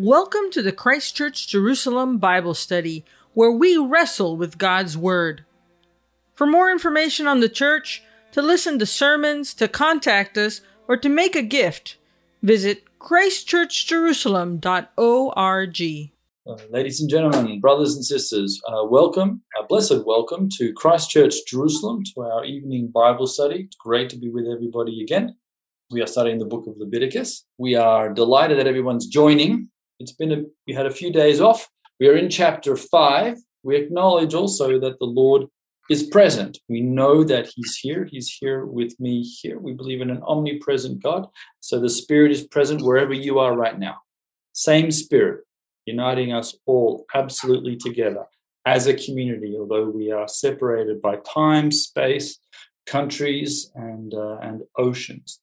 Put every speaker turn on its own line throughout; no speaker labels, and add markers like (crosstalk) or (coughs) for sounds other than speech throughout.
Welcome to the Christchurch Jerusalem Bible Study, where we wrestle with God's Word. For more information on the church, to listen to sermons, to contact us, or to make a gift, visit christchurchjerusalem.org.
Uh, ladies and gentlemen, brothers and sisters, uh, welcome, a blessed welcome to Christchurch Jerusalem, to our evening Bible study. It's great to be with everybody again. We are studying the book of Leviticus. We are delighted that everyone's joining. It's been a, we had a few days off. We are in chapter five. We acknowledge also that the Lord is present. We know that He's here. He's here with me here. We believe in an omnipresent God. So the Spirit is present wherever you are right now. Same Spirit, uniting us all absolutely together as a community, although we are separated by time, space, countries, and, uh, and oceans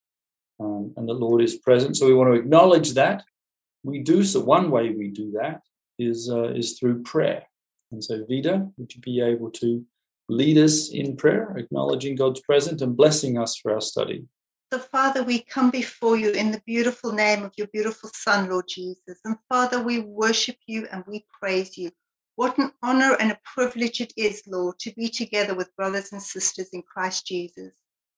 um, and the Lord is present. So we want to acknowledge that. We do so. One way we do that is uh, is through prayer. And so, Vida, would you be able to lead us in prayer, acknowledging God's presence and blessing us for our study?
So, Father, we come before you in the beautiful name of your beautiful Son, Lord Jesus. And Father, we worship you and we praise you. What an honor and a privilege it is, Lord, to be together with brothers and sisters in Christ Jesus.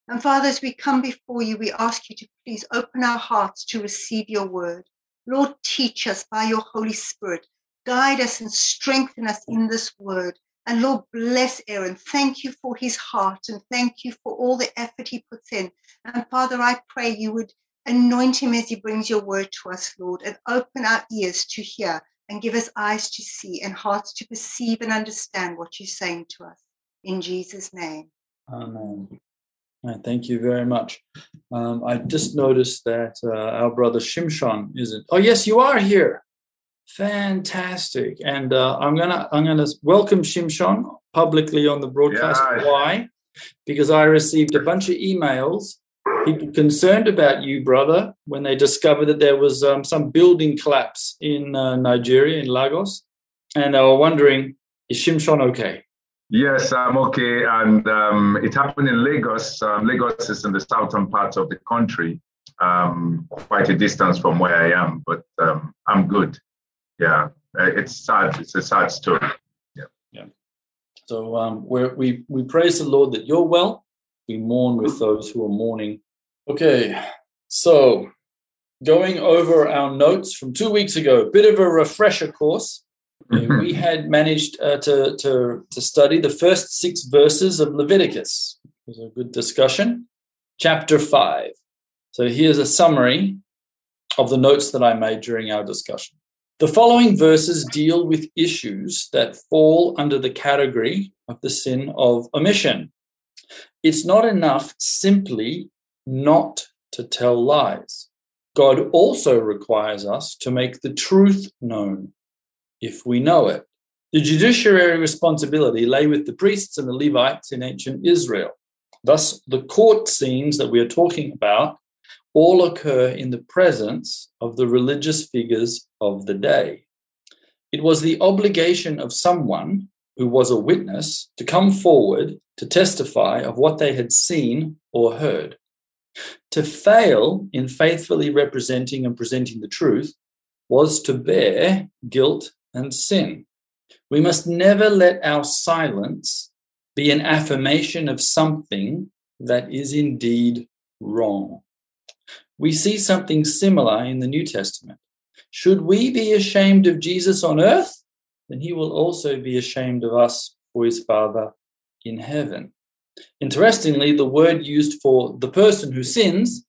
And Father, as we come before you, we ask you to please open our hearts to receive your word. Lord, teach us by your Holy Spirit. Guide us and strengthen us in this word. And Lord, bless Aaron. Thank you for his heart and thank you for all the effort he puts in. And Father, I pray you would anoint him as he brings your word to us, Lord, and open our ears to hear and give us eyes to see and hearts to perceive and understand what you're saying to us. In Jesus' name.
Amen. Thank you very much. Um, I just noticed that uh, our brother Shimshon isn't. Oh, yes, you are here. Fantastic. And uh, I'm gonna I'm gonna welcome Shimshon publicly on the broadcast. Yeah. Why? Because I received a bunch of emails, people concerned about you, brother, when they discovered that there was um, some building collapse in uh, Nigeria in Lagos, and they were wondering, is Shimshon okay?
Yes, I'm okay. And um, it happened in Lagos. Um, Lagos is in the southern part of the country, um, quite a distance from where I am, but um, I'm good. Yeah, uh, it's sad. It's a sad story. Yeah.
Yeah. So um, we we praise the Lord that you're well. We mourn with those who are mourning. Okay, so going over our notes from two weeks ago, a bit of a refresher course. Mm-hmm. We had managed uh, to, to, to study the first six verses of Leviticus. It was a good discussion. Chapter 5. So here's a summary of the notes that I made during our discussion. The following verses deal with issues that fall under the category of the sin of omission. It's not enough simply not to tell lies. God also requires us to make the truth known if we know it. The judiciary responsibility lay with the priests and the Levites in ancient Israel. Thus, the court scenes that we are talking about all occur in the presence of the religious figures of the day. It was the obligation of someone who was a witness to come forward to testify of what they had seen or heard. To fail in faithfully representing and presenting the truth was to bear guilt and sin. We must never let our silence be an affirmation of something that is indeed wrong. We see something similar in the New Testament. Should we be ashamed of Jesus on earth, then he will also be ashamed of us for his Father in heaven. Interestingly, the word used for the person who sins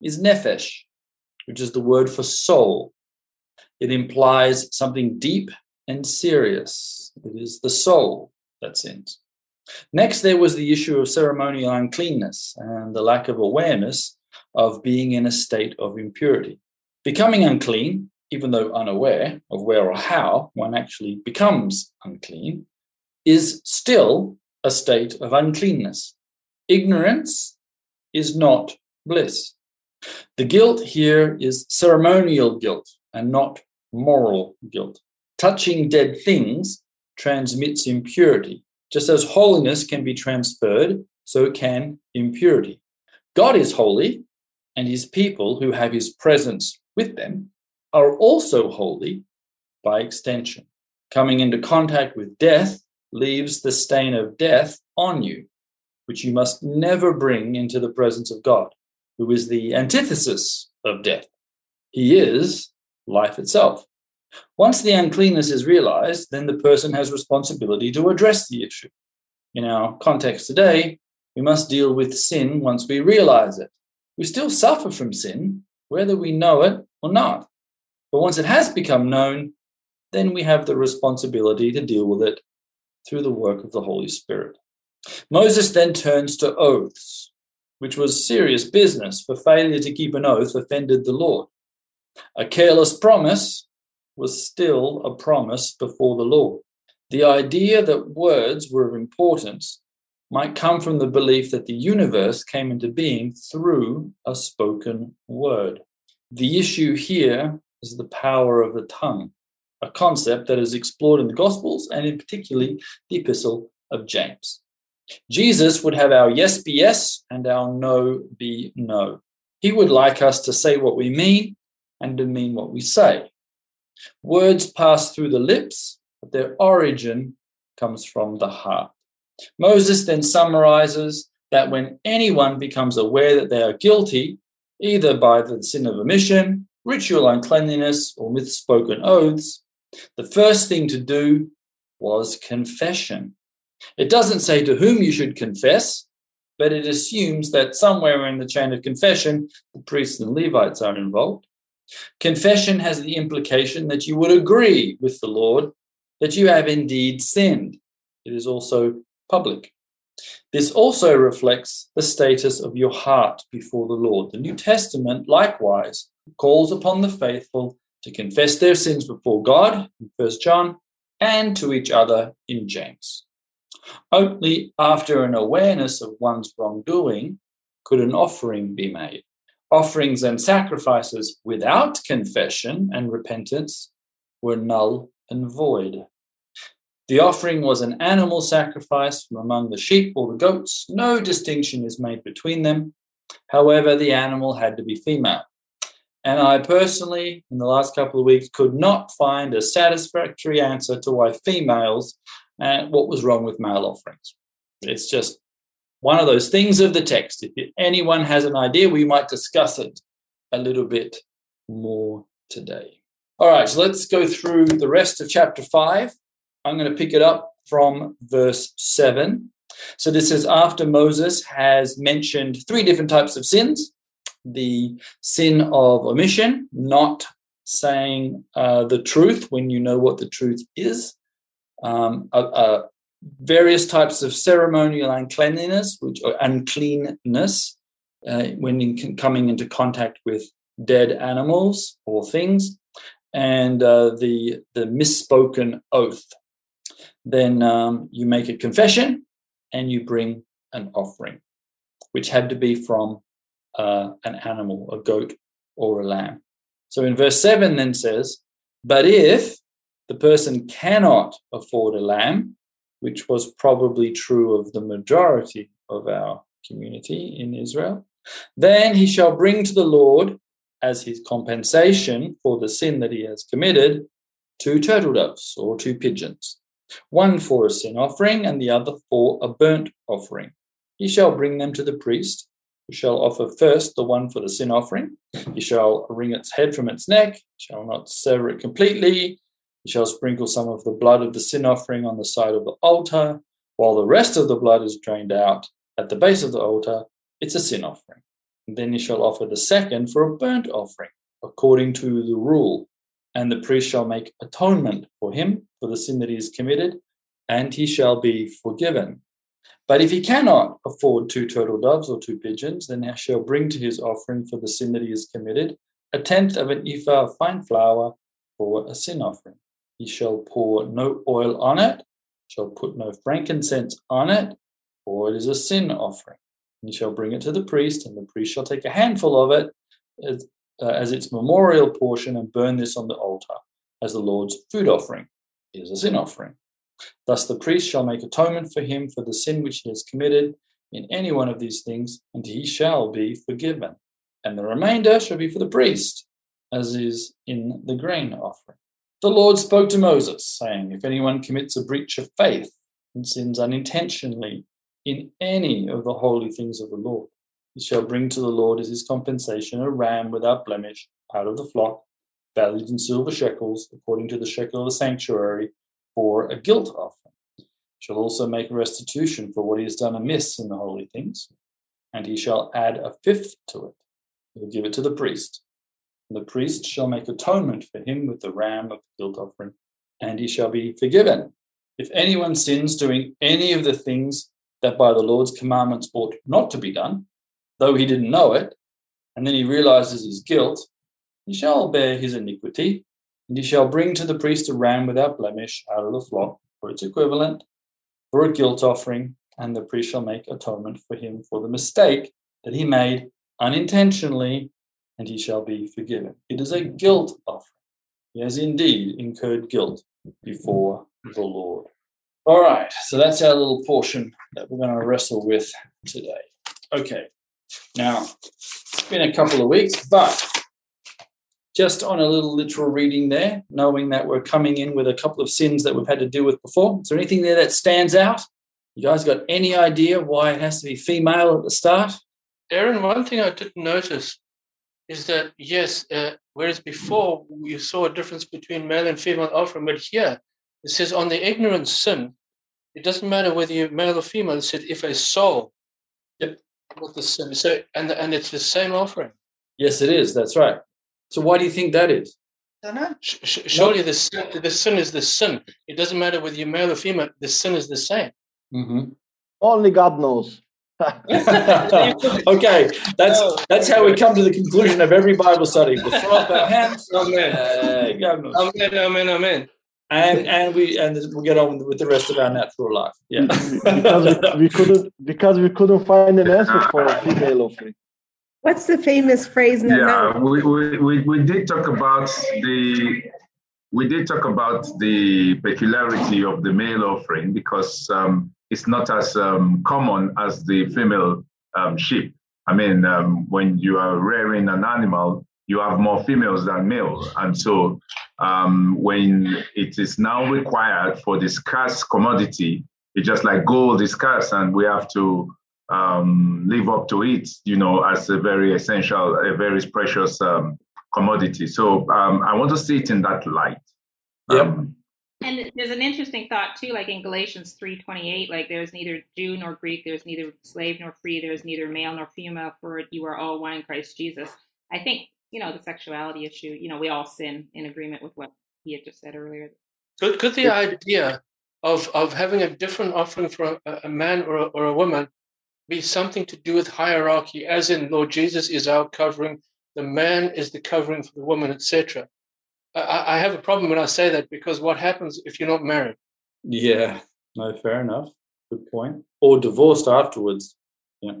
is nephesh, which is the word for soul. It implies something deep and serious. It is the soul that sins. Next, there was the issue of ceremonial uncleanness and the lack of awareness of being in a state of impurity. Becoming unclean, even though unaware of where or how one actually becomes unclean, is still a state of uncleanness. Ignorance is not bliss. The guilt here is ceremonial guilt and not moral guilt. Touching dead things transmits impurity. Just as holiness can be transferred, so can impurity. God is holy, and his people who have his presence with them are also holy by extension. Coming into contact with death leaves the stain of death on you, which you must never bring into the presence of God, who is the antithesis of death. He is life itself. Once the uncleanness is realized, then the person has responsibility to address the issue. In our context today, we must deal with sin once we realize it. We still suffer from sin, whether we know it or not. But once it has become known, then we have the responsibility to deal with it through the work of the Holy Spirit. Moses then turns to oaths, which was serious business, for failure to keep an oath offended the Lord. A careless promise was still a promise before the Lord. The idea that words were of importance might come from the belief that the universe came into being through a spoken word. The issue here is the power of the tongue, a concept that is explored in the Gospels and in particularly the Epistle of James. Jesus would have our yes be yes and our no be no. He would like us to say what we mean and to mean what we say. Words pass through the lips, but their origin comes from the heart. Moses then summarizes that when anyone becomes aware that they are guilty, either by the sin of omission, ritual uncleanliness, or misspoken oaths, the first thing to do was confession. It doesn't say to whom you should confess, but it assumes that somewhere in the chain of confession, the priests and Levites are involved. Confession has the implication that you would agree with the Lord that you have indeed sinned. It is also public. This also reflects the status of your heart before the Lord. The New Testament likewise calls upon the faithful to confess their sins before God in 1 John and to each other in James. Only after an awareness of one's wrongdoing could an offering be made. Offerings and sacrifices without confession and repentance were null and void. The offering was an animal sacrifice from among the sheep or the goats. No distinction is made between them. However, the animal had to be female. And I personally, in the last couple of weeks, could not find a satisfactory answer to why females and what was wrong with male offerings. It's just one of those things of the text. If anyone has an idea, we might discuss it a little bit more today. All right, so let's go through the rest of chapter 5. I'm going to pick it up from verse 7. So this is after Moses has mentioned three different types of sins the sin of omission, not saying uh, the truth when you know what the truth is, um, uh, uh, various types of ceremonial uncleanliness, which or uncleanness uh, when in, coming into contact with dead animals or things, and uh, the the misspoken oath. Then um, you make a confession and you bring an offering, which had to be from uh, an animal, a goat or a lamb. So in verse 7 then says, But if the person cannot afford a lamb, which was probably true of the majority of our community in Israel, then he shall bring to the Lord as his compensation for the sin that he has committed two turtle doves or two pigeons, one for a sin offering and the other for a burnt offering. He shall bring them to the priest, who shall offer first the one for the sin offering. He shall wring its head from its neck, shall not sever it completely, he shall sprinkle some of the blood of the sin offering on the side of the altar, while the rest of the blood is drained out at the base of the altar. It's a sin offering. And then he shall offer the second for a burnt offering, according to the rule. And the priest shall make atonement for him for the sin that he has committed, and he shall be forgiven. But if he cannot afford two turtle doves or two pigeons, then he shall bring to his offering for the sin that he has committed a tenth of an ephah of fine flour for a sin offering. He shall pour no oil on it, shall put no frankincense on it, for it is a sin offering. He shall bring it to the priest, and the priest shall take a handful of it as, uh, as its memorial portion and burn this on the altar as the Lord's food offering. It is a sin offering. Thus the priest shall make atonement for him for the sin which he has committed in any one of these things, and he shall be forgiven. And the remainder shall be for the priest as is in the grain offering. The Lord spoke to Moses, saying, If anyone commits a breach of faith and sins unintentionally in any of the holy things of the Lord, he shall bring to the Lord as his compensation a ram without blemish out of the flock, valued in silver shekels, according to the shekel of the sanctuary, for a guilt offering. He shall also make restitution for what he has done amiss in the holy things, and he shall add a fifth to it. He will give it to the priest. And the priest shall make atonement for him with the ram of the guilt offering, and he shall be forgiven. If anyone sins doing any of the things that by the Lord's commandments ought not to be done, though he didn't know it, and then he realizes his guilt, he shall bear his iniquity, and he shall bring to the priest a ram without blemish out of the flock for its equivalent, for a guilt offering, and the priest shall make atonement for him for the mistake that he made unintentionally, and he shall be forgiven. It is a guilt offering. He has indeed incurred guilt before the Lord. All right, so that's our little portion that we're going to wrestle with today. Okay, now it's been a couple of weeks, but just on a little literal reading there, knowing that we're coming in with a couple of sins that we've had to deal with before. Is there anything there that stands out? You guys got any idea why it has to be female at the start?
Aaron, one thing I didn't notice is that, yes, uh, whereas before you saw a difference between male and female offering, but here it says on the ignorant sin, it doesn't matter whether you're male or female. It said if a soul,
yep,
with the sin. So and and it's the same offering.
Yes, it is. That's right. So why do you think that is?
Don't know.
Surely no. the sin, the sin is the sin. It doesn't matter whether you're male or female. The sin is the same.
Mm-hmm.
Only God knows. (laughs)
okay, that's that's how we come to the conclusion of every Bible study. We throw up our hands. (laughs)
Amen. Uh, amen. Amen. Amen
and and we and we'll get on with the rest of our natural life. Yeah, (laughs)
because we, we, couldn't because we couldn't find an answer for a female offering.
What's the famous phrase?
No, yeah, we, we, we, we did talk about the we did talk about the peculiarity of the male offering because um, it's not as um, common as the female um, sheep. I mean, um, when you are rearing an animal, you have more females than males. And so um, when it is now required for the scarce commodity, it's just like gold is scarce and we have to um, live up to it, you know, as a very essential, a very precious um, commodity. So um, I want to see it in that light.
Yep. Um,
and there's an interesting thought too, like in Galatians 3:28, like there's neither Jew nor Greek, there's neither slave nor free, there's neither male nor female, for you are all one in Christ Jesus. I think you know, the sexuality issue, you know, we all sin in agreement with what he had just said earlier.
Could, could the idea of, of having a different offering for a, a man or a, or a woman be something to do with hierarchy, as in Lord Jesus is our covering, the man is the covering for the woman, etc. I, I have a problem when I say that because what happens if you're not married?
Yeah, no, fair enough. Good point. Or divorced afterwards. Yeah,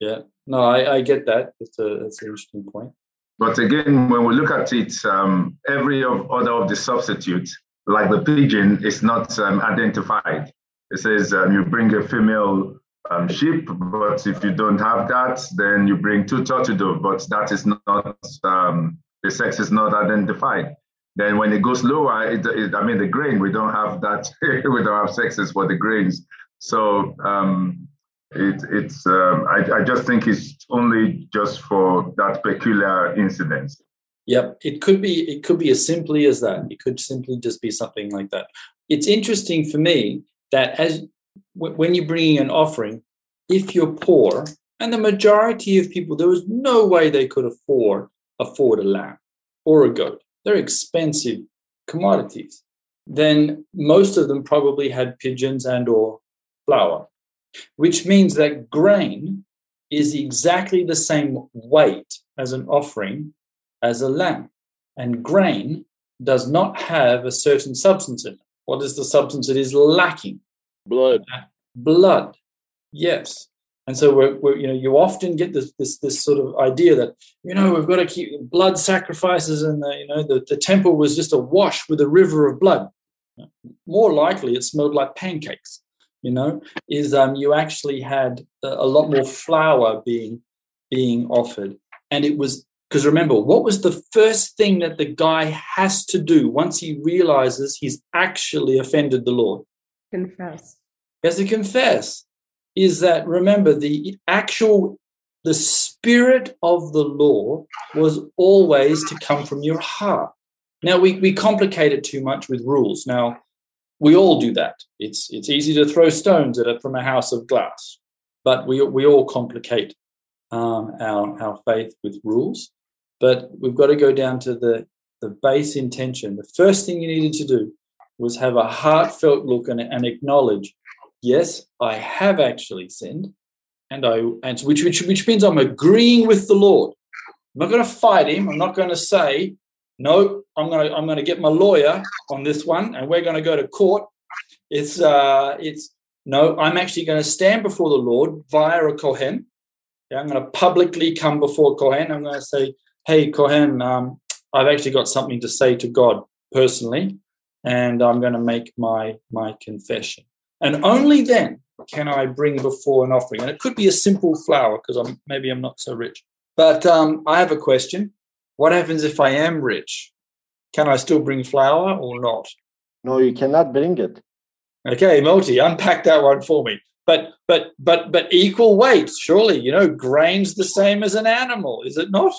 yeah. No, I, I get that. It's a it's an interesting point.
But again, when we look at it, um, every of, other of the substitutes, like the pigeon, is not um, identified. It says um, you bring a female um, sheep, but if you don't have that, then you bring two turtle but that is not, um, the sex is not identified. Then when it goes lower, it, it, I mean, the grain, we don't have that, (laughs) we don't have sexes for the grains. So um, it, it's um, I, I just think it's only just for that peculiar incident.
Yep, it could be it could be as simply as that. It could simply just be something like that. It's interesting for me that as w- when you're bringing an offering, if you're poor, and the majority of people, there was no way they could afford afford a lamb or a goat. They're expensive commodities. Then most of them probably had pigeons and or flour which means that grain is exactly the same weight as an offering as a lamb. And grain does not have a certain substance in it. What is the substance it is lacking?
Blood.
Blood. Yes. And so we're, we're, you know you often get this, this this sort of idea that you know we've got to keep blood sacrifices and the, you know the, the temple was just awash with a river of blood. More likely, it smelled like pancakes you know, is um, you actually had a, a lot more flour being being offered, and it was Because remember, what was the first thing that the guy has to do once he realizes he's actually offended the Lord?
Confess.
He has to confess. Is that remember the actual the spirit of the law was always to come from your heart. Now we, we complicate it too much with rules. Now we all do that. It's it's easy to throw stones at it from a house of glass, but we we all complicate um, our our faith with rules. But we've got to go down to the the base intention. The first thing you needed to do was have a heartfelt look and, and acknowledge, yes, I have actually sinned, and I and which which which means I'm agreeing with the Lord. I'm not going to fight him. I'm not going to say, no, I'm going to I'm going to get my lawyer on this one, and we're going to go to court. It's uh, it's no, I'm actually going to stand before the Lord via a kohen. Yeah, I'm going to publicly come before kohen. I'm going to say, hey kohen, um, I've actually got something to say to God personally, and I'm going to make my my confession. And only then can I bring before an offering. And it could be a simple flour because I'm maybe I'm not so rich. But um, I have a question. What happens if I am rich? Can I still bring flour or not?
No, you cannot bring it.
Okay, Marty, unpack that one for me. But but but but equal weight, surely, you know, grain's the same as an animal, is it not?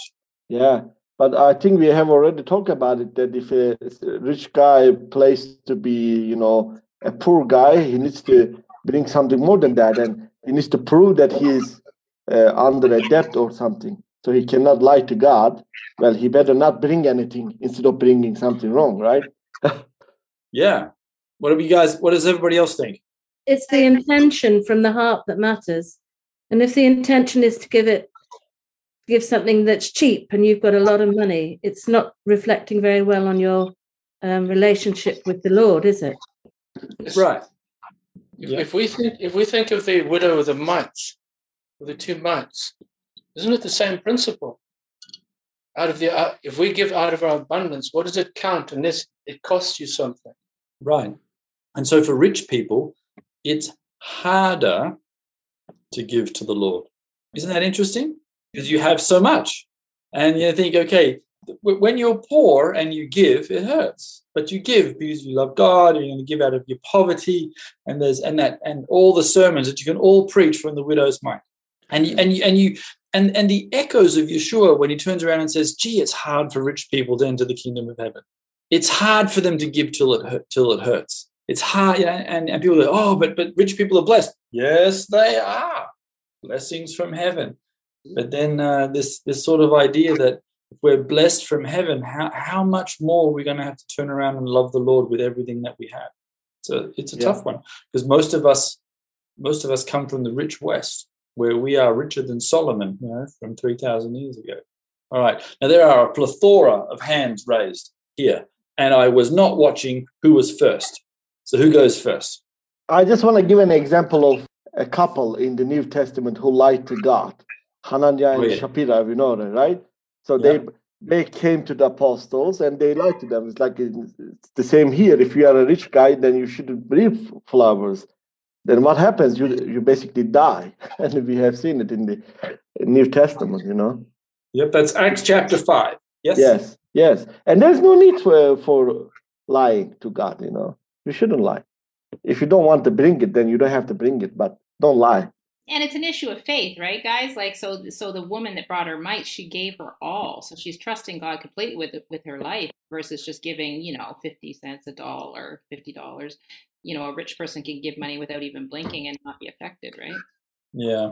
Yeah, but I think we have already talked about it that if a rich guy plays to be, you know, a poor guy, he needs to bring something more than that, and he needs to prove that he is uh, under a debt or something. So he cannot lie to God. Well, he better not bring anything instead of bringing something wrong, right? (laughs)
Yeah. What do you guys? What does everybody else think?
It's the intention from the heart that matters. And if the intention is to give it, give something that's cheap and you've got a lot of money, it's not reflecting very well on your um, relationship with the Lord, is it?
Right.
If,
Yeah.
if we think if we think of the widow of the mites, of the two mites, isn't it the same principle? Out of the uh, if we give out of our abundance, what does it count? Unless it costs you something.
Right. And so for rich people, it's harder to give to the Lord. Isn't that interesting? Because you have so much. And you think, okay, when you're poor and you give, it hurts. But you give because you love God, and you're going to give out of your poverty, and there's and that and all the sermons that you can all preach from the widow's mite. And you, and you, and you and and the echoes of Yeshua when he turns around and says, "Gee, it's hard for rich people to enter the kingdom of heaven. It's hard for them to give till it hurt, till it hurts. It's hard." You know, and and people are, "Oh, but but rich people are blessed." Yes, they are blessings from heaven. But then uh, this this sort of idea that if we're blessed from heaven, how how much more are we going to have to turn around and love the Lord with everything that we have? So it's a
Yeah.
tough one because most of us most of us come from the rich West, where we are richer than Solomon, you know, from three thousand years ago. All right, now there are a plethora of hands raised here, and I was not watching who was first. So who goes first?
I just want to give an example of a couple in the New Testament who lied to God, Hananiah and
Oh, yeah.
Shapira. We know that, right? So they they came to the apostles and they lied to them. It's like it's it's the same here. If you are a rich guy, then you shouldn't bring flours. Then what happens? You you basically die, (laughs) and we have seen it in the New Testament. You know.
Yep, that's Acts chapter five. Yes.
Yes, yes, and there's no need for for lying to God. You know, you shouldn't lie. If you don't want to bring it, then you don't have to bring it. But don't lie.
And it's an issue of faith right guys like so so the woman that brought her mite she gave her all so she's trusting god completely with with her life versus just giving you know 50 cents a dollar 50 dollars you know a rich person can give money without even blinking and not be affected right
Yeah.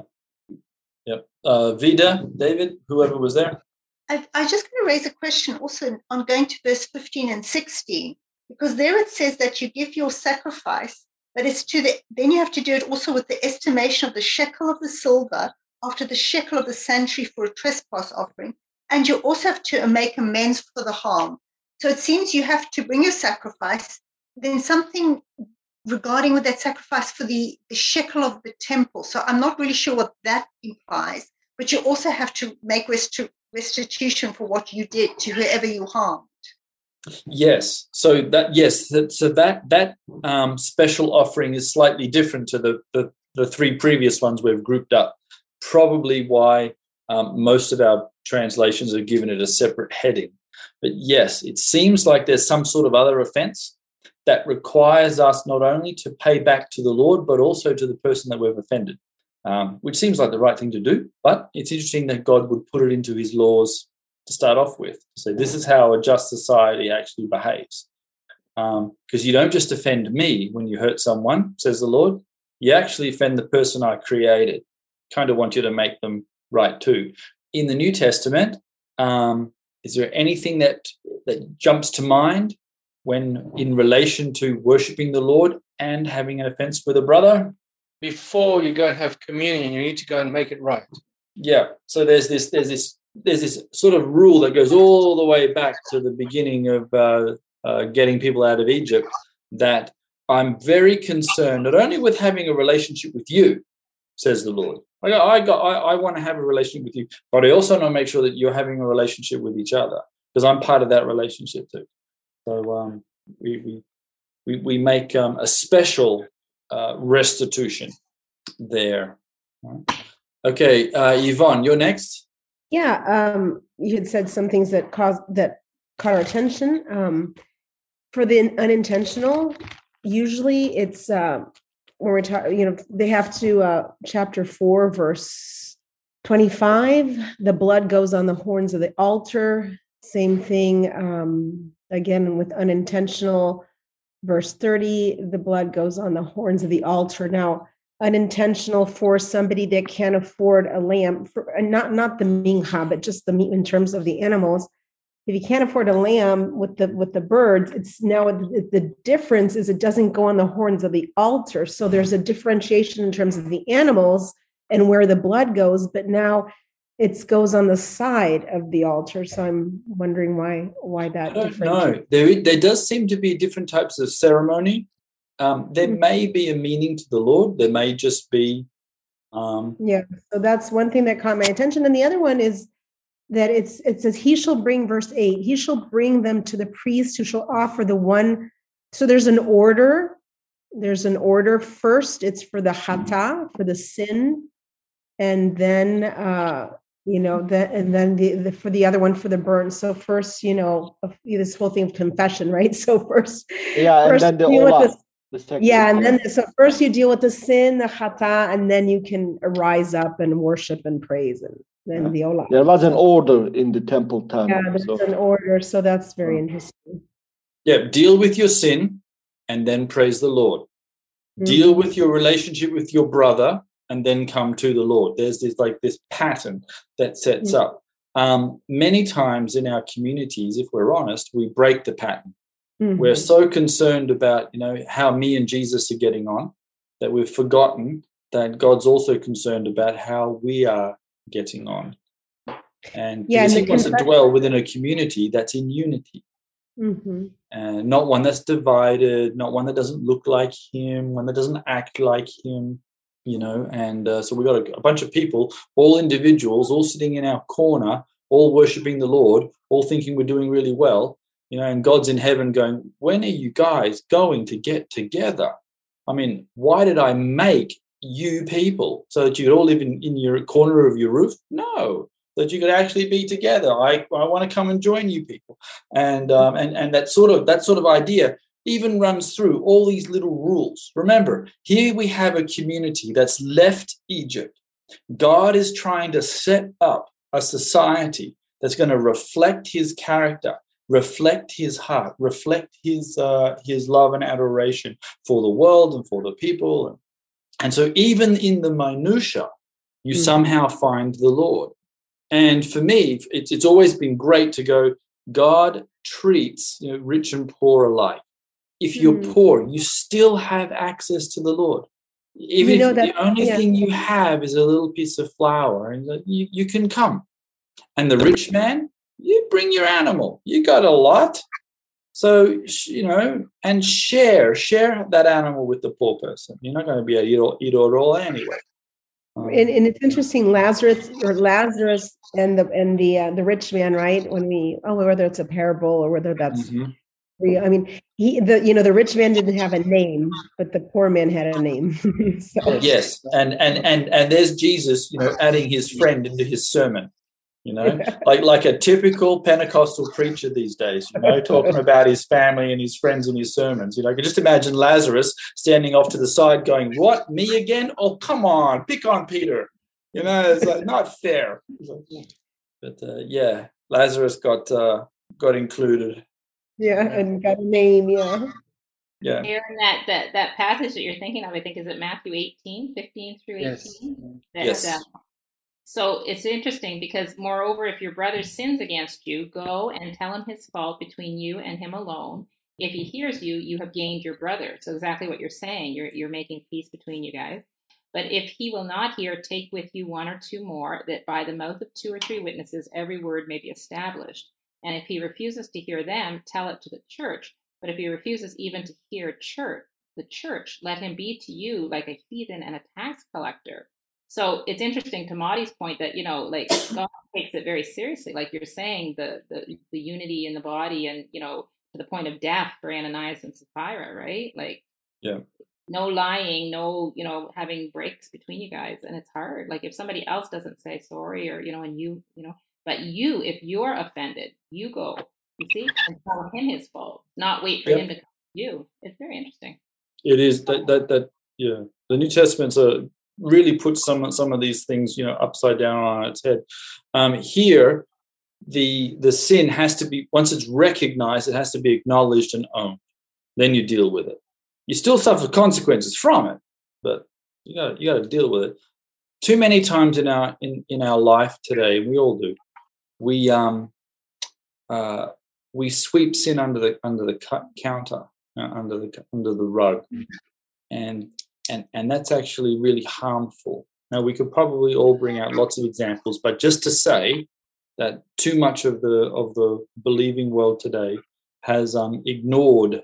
Yep. Uh, Vida, David, whoever was there.
I, I just going to raise a question also on going to verse 15 and 16, because there it says that you give your sacrifice, but it's to the, then you have to do it also with the estimation of the shekel of the silver after the shekel of the sanctuary for a trespass offering. And you also have to make amends for the harm. So it seems you have to bring a sacrifice, then something regarding with that sacrifice for the, the shekel of the temple. So I'm not really sure what that implies, but you also have to make restitution for what you did to whoever you harmed.
Yes. So that yes. So that that um, special offering is slightly different to the, the the three previous ones we've grouped up. Probably why Um, most of our translations have given it a separate heading. But yes, it seems like there's some sort of other offense that requires us not only to pay back to the Lord, but also to the person that we've offended, um, which seems like the right thing to do. But it's interesting that God would put it into his laws to start off with. So this is how a just society actually behaves. Because um, you don't just offend me when you hurt someone, says the Lord. You actually offend the person I created. Kind of want you to make them right too. In the New Testament, um, is there anything that that jumps to mind when in relation to worshiping the Lord and having an offense with a brother?
Before you go and have communion, you need to go and make it right.
Yeah. So there's this there's this there's this sort of rule that goes all the way back to the beginning of uh, uh, getting people out of Egypt that I'm very concerned not only with having a relationship with you, says the Lord. I got, I got, I, I want to have a relationship with you, but I also want to make sure that you're having a relationship with each other because I'm part of that relationship too. So um, we, we we we make um, a special uh, restitution there. Okay, uh, Yvonne, you're next.
Yeah, um, you had said some things that caused that caught our attention. Um, for the unintentional, usually it's uh, when we're talking, you know, they have to uh, chapter four, verse twenty-five. The blood goes on the horns of the altar. Same thing um, again with unintentional. Verse thirty, the blood goes on the horns of the altar. Now unintentional for somebody that can't afford a lamb for uh, not not the minha but just the meat in terms of the animals. If you can't afford a lamb with the with the birds it's now the, the difference is it doesn't go on the horns of the altar. So there's a differentiation in terms of the animals and where the blood goes but now it goes on the side of the altar. So i'm wondering why why that
I don't know. there there does seem to be different types of ceremony um, there mm-hmm. may be a meaning to the Lord. There may just be. Um,
yeah, so that's one thing that caught my attention, and the other one is that it's it says he shall bring verse eight. He shall bring them to the priest who shall offer the one. So there's an order. There's an order. First, it's for the hata for the sin, and then uh, you know that and then the, the, for the other one for the burn so first you know this whole thing of confession right (laughs) so first
yeah first and then the
yeah, and then so first you deal with the sin, the chata, and then you can rise up and worship and praise and then yeah. the olah.
There was an order in the temple time.
Yeah, there's so. an order, so that's very interesting.
Yeah, deal with your sin and then praise the Lord. Mm-hmm. Deal with your relationship with your brother and then come to the Lord. There's this like this pattern that sets mm-hmm. up. Um, many times in our communities, if we're honest, we break the pattern. Mm-hmm. We're so concerned about, you know, how me and Jesus are getting on that we've forgotten that God's also concerned about how we are getting on. And yeah, because he wants to dwell within a community that's in unity. Mm-hmm. And not one that's divided, not one that doesn't look like him, one that doesn't act like him, you know. And uh, so we've got a, a bunch of people, all individuals, all sitting in our corner, all worshiping the Lord, all thinking we're doing really well you know, and God's in heaven going, when are you guys going to get together? I mean, why did I make you people so that you could all live in, in your corner of your roof? No, that you could actually be together. I, I want to come and join you people. And, um, and, and that sort of, that sort of idea even runs through all these little rules. Remember, here we have a community that's left Egypt. God is trying to set up a society that's going to reflect his character reflect his heart, reflect his uh, his love and adoration for the world and for the people. And so, even in the minutia, you mm-hmm. somehow find the Lord. And for me, it's it's always been great to go. God treats you know, rich and poor alike. If you're mm-hmm. poor, you still have access to the Lord. Even you know if that, the only yeah. thing you have is a little piece of flour, and you, you can come. And the rich man, you bring your animal. You got a lot. So, you know, and share, share that animal with the poor person. You're not going to be to eat, eat it all anyway.
Um, and, and it's interesting, Lazarus or Lazarus and the and the uh, the rich man, right? When we oh whether it's a parable or whether that's mm-hmm. I mean, he the you know the rich man didn't have a name, but the poor man had a name. (laughs) so,
Yes, and and and and there's Jesus, you know, adding his friend into his sermon. You know, (laughs) like like a typical Pentecostal preacher these days. You know, talking about his family and his friends in his sermons. You know, I can just imagine Lazarus standing off to the side, going, "What? Me again? Oh, come on, pick on Peter." You know, it's like not fair. But uh, yeah, Lazarus got uh, got included.
yeah, and got a name. Yeah.
Yeah.
Aaron, that, that that passage that you're thinking of, I think, is it Matthew 18, 15 through 18?
Yes.
That,
Yes.
uh, so it's interesting because, moreover, if your brother sins against you, go and tell him his fault between you and him alone. If he hears you, you have gained your brother. So exactly what you're saying, you're you're making peace between you guys. But if he will not hear, take with you one or two more, that by the mouth of two or three witnesses every word may be established. And if he refuses to hear them, tell it to the church. But if he refuses even to hear church, the church, let him be to you like a heathen and a tax collector. So it's interesting to Marty's point that you know, like (coughs) God takes it very seriously. Like you're saying, the the the unity in the body, and you know, to the point of death for Ananias and Sapphira, right? Like,
Yeah.
no lying, no you know having breaks between you guys, and it's hard. Like if somebody else doesn't say sorry, or you know, and you you know, but you, if you're offended, you go, you see, and tell him his fault, not wait for
Yep.
him to come to you. It's very interesting.
It is that that that yeah. The New Testament's a really puts some some of these things you know upside down on its head. Um, here, the the sin has to be once it's recognized, it has to be acknowledged and owned. Then you deal with it. You still suffer consequences from it, but you got you got to deal with it. Too many times in our in in our life today, we all do. We um uh, we sweep sin under the under the counter, uh, under the under the rug, and and and that's actually really harmful. Now we could probably all bring out lots of examples, but just to say that too much of the of the believing world today has um, ignored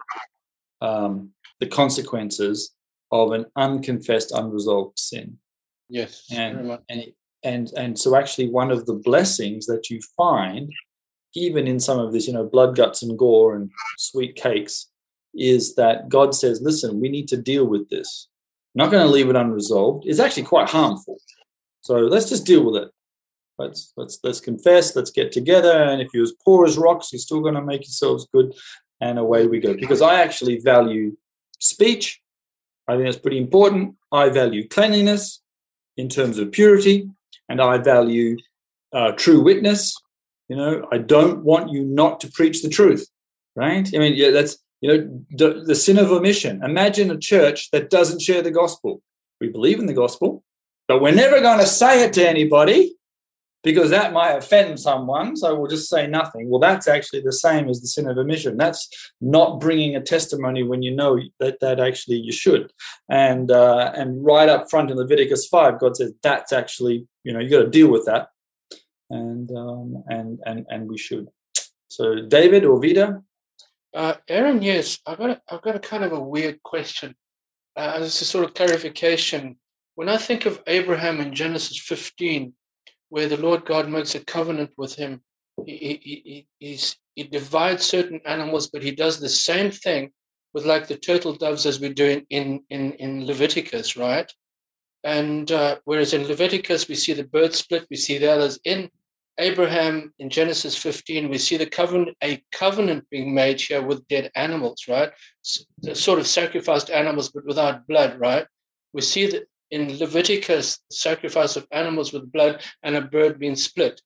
um, the consequences of an unconfessed, unresolved sin
Yes.
and and and and so actually one of the blessings that you find even in some of this you know blood guts and gore and sweet cakes is that god says listen we need to deal with this not going to leave it unresolved. It's actually quite harmful. So let's just deal with it. Let's let's let's confess let's get together and if you're as poor as rocks you're still going to make yourselves good and away we go. Because i actually value speech. I think that's pretty important. I value cleanliness in terms of purity, and I value uh, true witness. You know, I don't want you not to preach the truth, right? I mean, yeah, that's you know the, the sin of omission. Imagine a church that doesn't share the gospel. We believe in the gospel, but we're never going to say it to anybody because that might offend someone. So we'll just say nothing. Well, that's actually the same as the sin of omission. That's not bringing a testimony when you know that that actually you should and uh, and right up front in Leviticus five, God says that's actually you know you got to deal with that, and um, and and and we should. So David or Vida,
Uh, Aaron, yes, I've got a, I've got a kind of a weird question. Uh, is a sort of clarification. When I think of Abraham in Genesis 15, where the Lord God makes a covenant with him, he, he, he divides certain animals, but he does the same thing with like the turtle doves as we do in, in, in, in Leviticus, right? And uh, whereas in Leviticus, we see the bird split, we see the others. In Abraham in Genesis 15, we see the covenant, a covenant being made here with dead animals, right? Sort of sacrificed animals, but without blood, right? We see that in Leviticus, sacrifice of animals with blood and a bird being split.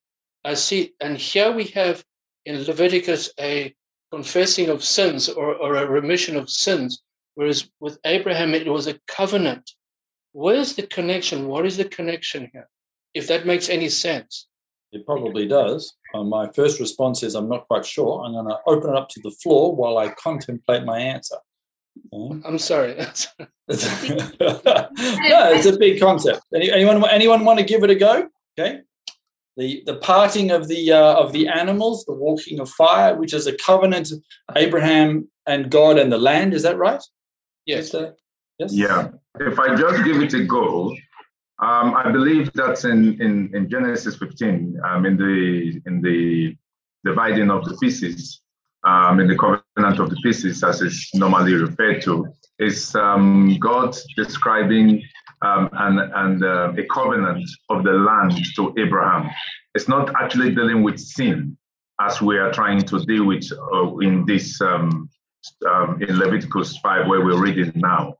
I see, and here we have in Leviticus a confessing of sins or, or a remission of sins, whereas with Abraham it was a covenant. Where's the connection? What is the connection here? If that makes any sense.
It probably does. Uh, my first response is I'm not quite sure. I'm going to open it up to the floor while I contemplate my answer. Okay.
I'm sorry. (laughs)
no, it's a big concept. Any, anyone anyone want to give it a go? Okay. The the parting of the uh, of the animals, the walking of fire, which is a covenant of Abraham and God and the land. Is that right?
yes.
Yes.
Yeah. If I just give it a go, um, I believe that's in, in, in Genesis 15, um, in the in the dividing of the pieces, um, in the covenant of the pieces, as it's normally referred to, is um, God describing um, and, and uh, a covenant of the land to Abraham. It's not actually dealing with sin, as we are trying to deal with uh, in this um, in Leviticus 5, where we're reading now.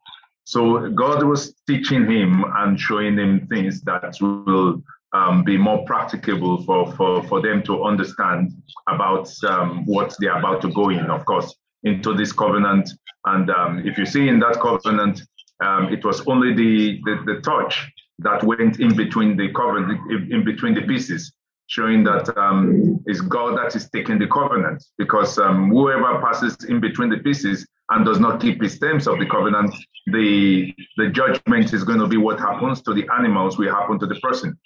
So God was teaching him and showing him things that will um, be more practicable for, for, for them to understand about um, what they're about to go in, of course, into this covenant. And um, if you see in that covenant, um, it was only the, the, the touch that went in between the covenant, in between the pieces showing that um, it's God that is taking the covenant. Because um, whoever passes in between the pieces and does not keep his terms of the covenant, the the judgment is going to be what happens to the animals will happen to the person.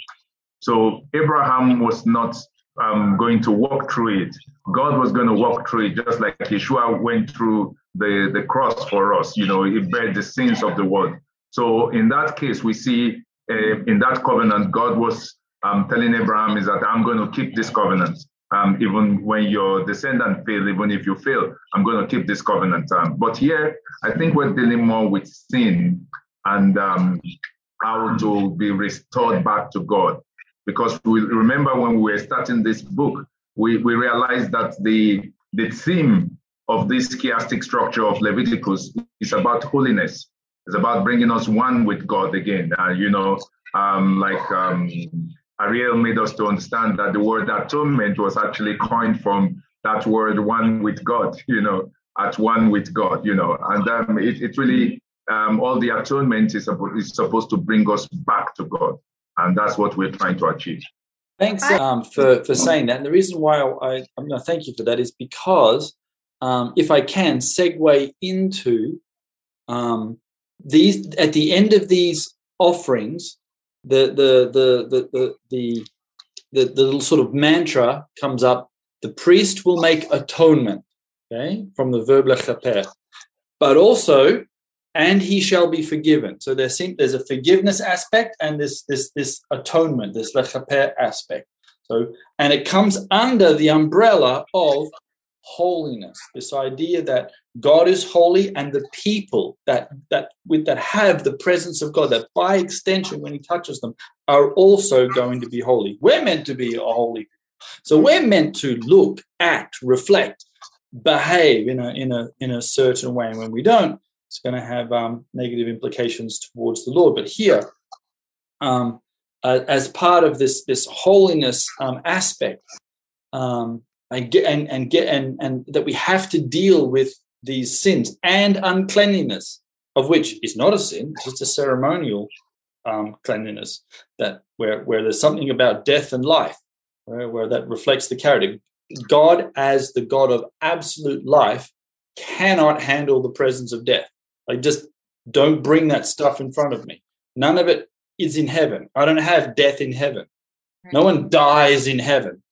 So Abraham was not um, going to walk through it. God was going to walk through it, just like Yeshua went through the, the cross for us. You know, he bear the sins of the world. So in that case, we see uh, in that covenant, God was um, telling Abraham is that I'm going to keep this covenant. Um, even when your descendant fail, even if you fail, I'm going to keep this covenant. Um, but here, I think we're dealing more with sin and um, how to be restored back to God. Because we remember when we were starting this book, we, we realized that the, the theme of this chiastic structure of Leviticus is about holiness. It's about bringing us one with God again. Uh, you know, um, like um, Ariel made us to understand that the word atonement was actually coined from that word one with God, you know, at one with God, you know, and um, it, it really, um, all the atonement is, is supposed to bring us back to God. And that's what we're trying to achieve.
Thanks um, for, for saying that. And the reason why I, I'm going to thank you for that is because um, if I can segue into um, these, at the end of these offerings, the the the the the the, the, sort of mantra comes up. The priest will make atonement, okay, from the verb lechaper, but also, and he shall be forgiven. So there's there's a forgiveness aspect and this this this atonement, this lechaper aspect. So and it comes under the umbrella of holiness this idea that god is holy and the people that that with that have the presence of god that by extension when he touches them are also going to be holy. We're meant to be a holy so we're meant to look act reflect behave in a in a in a certain way. And when we don't it's going to have um, negative implications towards the lord. But here um, uh, as part of this this holiness um, aspect um, and get and, and get and, and that we have to deal with these sins and uncleanliness, of which is not a sin, it's just a ceremonial um, cleanliness that where where there's something about death and life, where, where that reflects the character. God, as the God of absolute life, cannot handle the presence of death. Like just don't bring that stuff in front of me. None of it is in heaven. I don't have death in heaven. No one dies in heaven.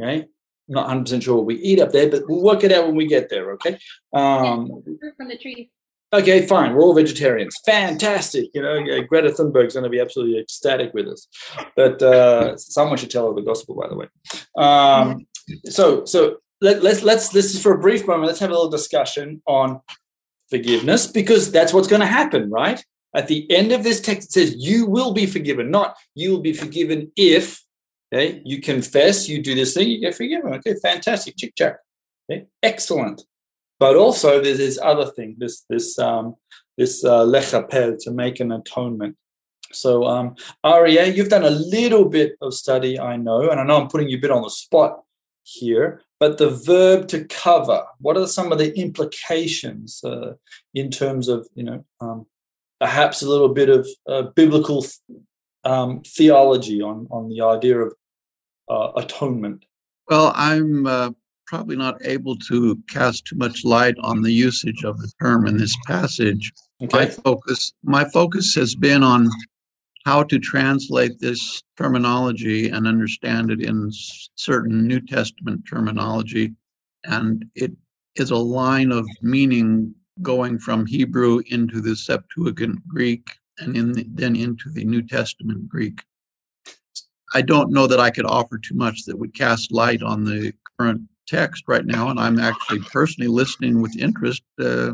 Okay not 100% sure what we eat up there, but we'll work it out when we get there, okay? Um,
from the tree.
Okay, fine. We're all vegetarians. Fantastic. You know, yeah, Greta Thunberg's going to be absolutely ecstatic with us. But uh, someone should tell her the gospel, by the way. Um, so, so let, let's let's this is for a brief moment. Let's have a little discussion on forgiveness because that's what's going to happen, right? At the end of this text, it says, "You will be forgiven." Not you will be forgiven if Okay, you confess, you do this thing, you get forgiven. Okay, fantastic, chick check. Okay, excellent. But also there's this other thing, this this um, this uh, lechaper to make an atonement. So um, Aria, you've done a little bit of study, I know, and I know I'm putting you a bit on the spot here. But the verb to cover, what are some of the implications uh, in terms of you know um, perhaps a little bit of uh, biblical um, theology on on the idea of uh, atonement?
Well, I'm uh, probably not able to cast too much light on the usage of the term in this passage. Okay. My focus, my focus has been on how to translate this terminology and understand it in certain New Testament terminology, and it is a line of meaning going from Hebrew into the Septuagint Greek and in the, then into the New Testament Greek. I don't know that I could offer too much that would cast light on the current text right now, and I'm actually personally listening with interest, uh,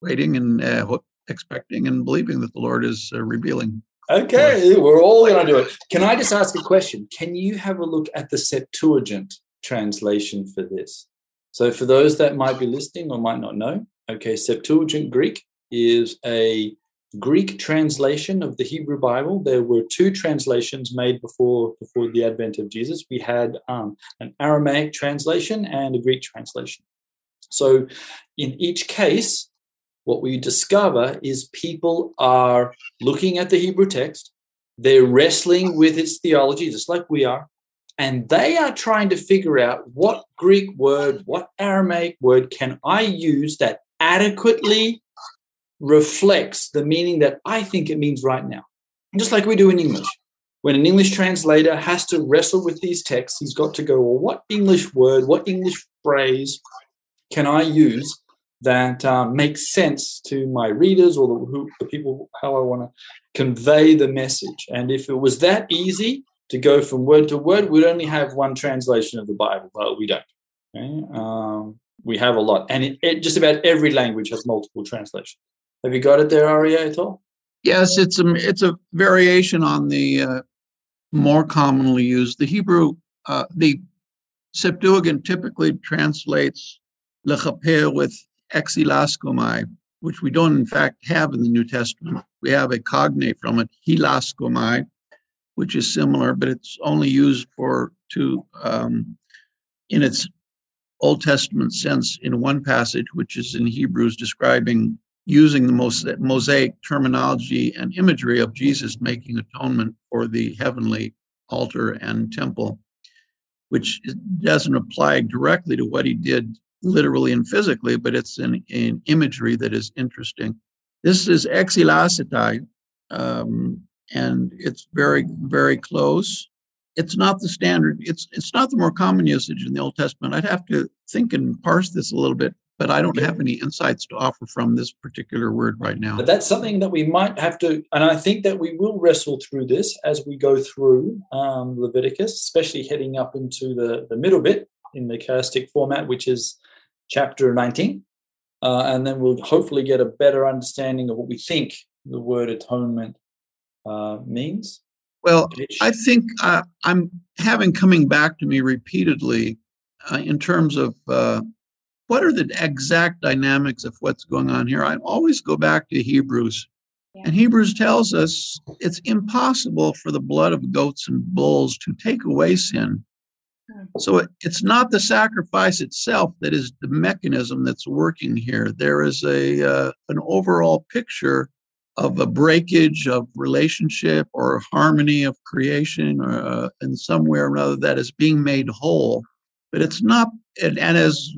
waiting and uh, expecting and believing that the Lord is uh, revealing.
Okay, we're all going to do it. Can I just ask a question? Can you have a look at the Septuagint translation for this? So, for those that might be listening or might not know, okay, Septuagint Greek is a Greek translation of the Hebrew Bible. There were two translations made before before the advent of Jesus. We had um, an Aramaic translation and a Greek translation. So, in each case, what we discover is people are looking at the Hebrew text, they're wrestling with its theology, just like we are, and they are trying to figure out what Greek word, what Aramaic word can I use that adequately reflects the meaning that I think it means right now. Just like we do in English. When an English translator has to wrestle with these texts, he's got to go, well, what English word, what English phrase can I use that um, makes sense to my readers or the, who, the people, how I want to convey the message? And if it was that easy to go from word to word, we'd only have one translation of the Bible, but we don't. Okay? Um, we have a lot. And it, it, just about every language has multiple translations. Have you got it there, Aria, at all?
Yes, it's a it's a variation on the uh, more commonly used. The Hebrew, uh, the Septuagint typically translates lechaper with exilaskomai, which we don't in fact have in the New Testament. We have a cognate from it, hilaskomai, which is similar, but it's only used for to um, in its Old Testament sense in one passage, which is in Hebrews describing using the most Mosaic terminology and imagery of Jesus making atonement for the heavenly altar and temple, which doesn't apply directly to what he did literally and physically, but it's an, an imagery that is interesting. This is exilasetai, um, and it's very, very close. It's not the standard. It's it's not the more common usage in the Old Testament. I'd have to think and parse this a little bit but I don't have any insights to offer from this particular word right now.
But that's something that we might have to, and I think that we will wrestle through this as we go through um, Leviticus, especially heading up into the, the middle bit in the chiastic format, which is chapter 19. Uh, and then we'll hopefully get a better understanding of what we think the word atonement uh, means.
Well, I think uh, I'm having coming back to me repeatedly uh, in terms of uh, what are the exact dynamics of what's going on here? I always go back to Hebrews. Yeah. And Hebrews tells us it's impossible for the blood of goats and bulls to take away sin. Hmm. So it, it's not the sacrifice itself that is the mechanism that's working here. There is a uh, an overall picture of a breakage of relationship or harmony of creation or uh, in some way or another that is being made whole. But it's not, and, and as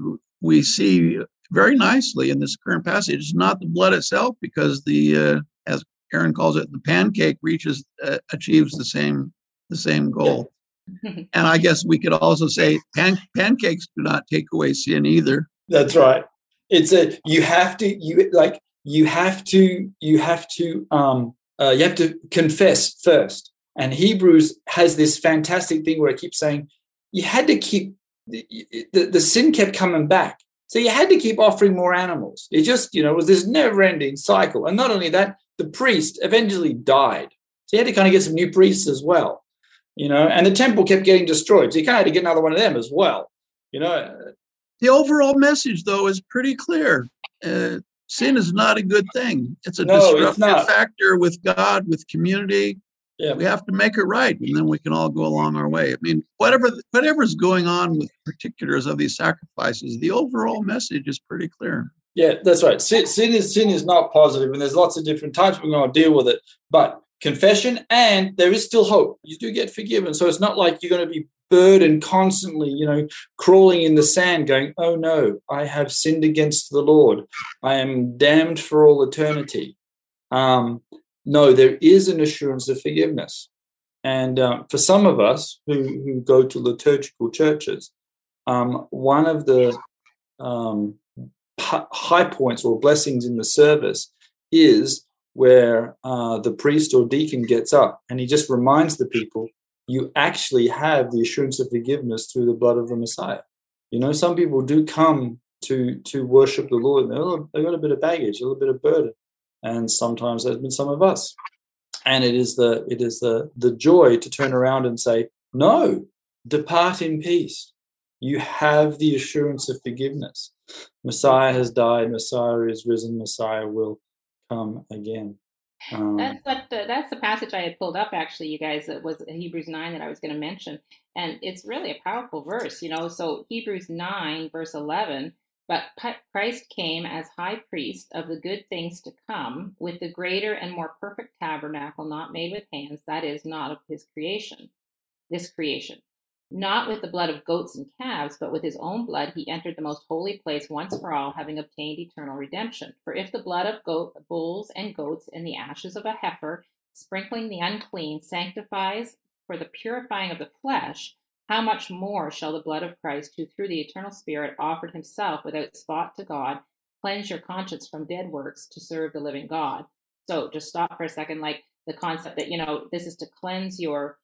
we see very nicely in this current passage. It's not the blood itself, because the uh, as Aaron calls it, the pancake reaches uh, achieves the same the same goal. (laughs) and I guess we could also say pan- pancakes do not take away sin either.
That's right. It's a you have to you like you have to you have to um uh, you have to confess first. And Hebrews has this fantastic thing where it keeps saying you had to keep the, the, the sin kept coming back. So you had to keep offering more animals. It just, you know, was this never ending cycle. And not only that, the priest eventually died. So you had to kind of get some new priests as well, you know, and the temple kept getting destroyed. So you kind of had to get another one of them as well, you know.
The overall message, though, is pretty clear. Uh, sin is not a good thing. It's a no, disruptive it's factor with God, with community, yeah. We have to make it right, and then we can all go along our way. I mean, whatever whatever's going on with particulars of these sacrifices, the overall message is pretty clear.
Yeah, that's right. Sin, sin is sin is not positive, and there's lots of different types. We're going to deal with it, but confession and there is still hope. You do get forgiven, so it's not like you're going to be burdened constantly, you know, crawling in the sand, going, "Oh no, I have sinned against the Lord. I am damned for all eternity." Um, no, there is an assurance of forgiveness. And um, for some of us who, who go to liturgical churches, um, one of the um, high points or blessings in the service is where uh, the priest or deacon gets up and he just reminds the people you actually have the assurance of forgiveness through the blood of the Messiah. You know, some people do come to to worship the Lord, they've got a bit of baggage, a little bit of burden, and sometimes there's been some of us. And it is the it is the the joy to turn around and say, "No, depart in peace. You have the assurance of forgiveness. Messiah has died. Messiah is risen. Messiah will come again." Um,
That's what the, that's the passage I had pulled up actually, you guys. It was Hebrews nine that I was going to mention, and it's really a powerful verse, you know. So Hebrews nine verse eleven. But Christ came as high priest of the good things to come, with the greater and more perfect tabernacle, not made with hands, that is, not of his creation, this creation. Not with the blood of goats and calves, but with his own blood he entered the most holy place once for all, having obtained eternal redemption. For if the blood of goat, bulls and goats and the ashes of a heifer, sprinkling the unclean, sanctifies for the purifying of the flesh, how much more shall the blood of Christ, who through the eternal Spirit offered himself without spot to God, cleanse your conscience from dead works to serve the living God? So just stop for a second, like the concept that, you know, this is to cleanse your,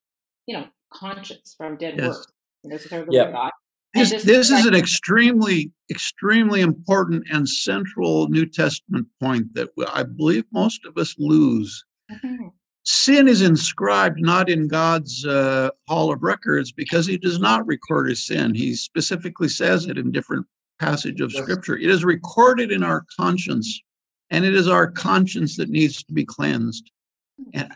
you know, conscience from dead
Yes.
works. You know, to serve the living God. And
This, this is an extremely, extremely important and central New Testament point that I believe most of us lose.
Mhm.
Sin is inscribed not in God's uh, Hall of Records because He does not record his sin. He specifically says it in different passage of
Yes.
Scripture. It is recorded in our conscience, and it is our conscience that needs to be cleansed. And,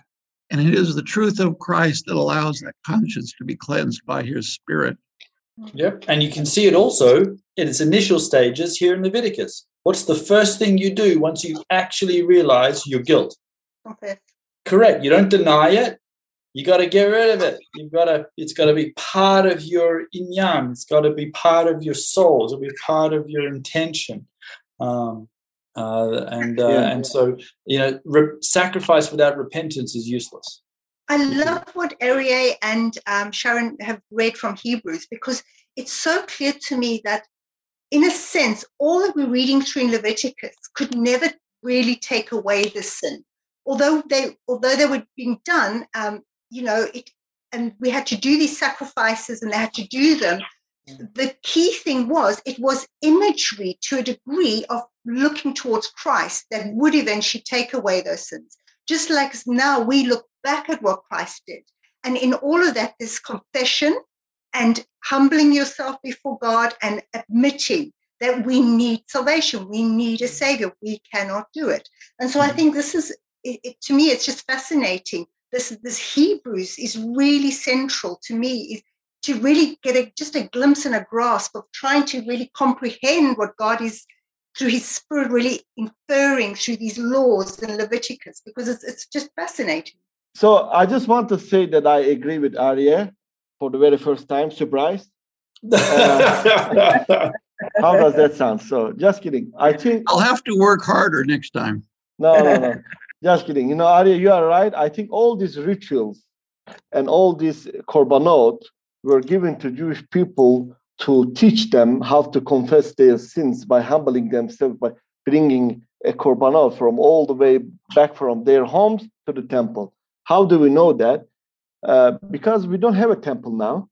and it is the truth of Christ that allows that conscience to be cleansed by His Spirit.
Yep. And you can see it also in its initial stages here in Leviticus. What's the first thing you do once you actually realize your guilt?
Confess.
Correct. You don't deny it. You got to get rid of it. You've got to. It's got to be part of your inyam. It's got to be part of your soul. It'll be part of your intention. Um, uh, and uh,
Yeah.
and so you know, re- sacrifice without repentance is useless.
I love what Arie and um, Sharon have read from Hebrews because it's so clear to me that, in a sense, all that we're reading through in Leviticus could never really take away the sin. Although they, although they were being done, um, you know, it, and we had to do these sacrifices and they had to do them. The key thing was it was imagery to a degree of looking towards Christ that would eventually take away those sins just like now we look back at what Christ did. And in all of that, there's confession and humbling yourself before God and admitting that we need salvation. We need a savior. We cannot do it. And so I think this is, it, it- to me, it's just fascinating. This, this Hebrews is really central to me, is to really get a, just a glimpse and a grasp of trying to really comprehend what God is through his spirit really inferring through these laws in Leviticus because it's, it's just fascinating.
So I just want to say that I agree with Arya for the very first time. Surprised. (laughs) How does that sound? So just kidding. I think
I'll have to work harder next time.
no, no, no. (laughs) Just kidding. You know, Arya, you are right. I think all these rituals and all these korbanot were given to Jewish people to teach them how to confess their sins by humbling themselves, by bringing a korbanot from all the way back from their homes to the temple. How do we know that? Uh, because we don't have a temple now.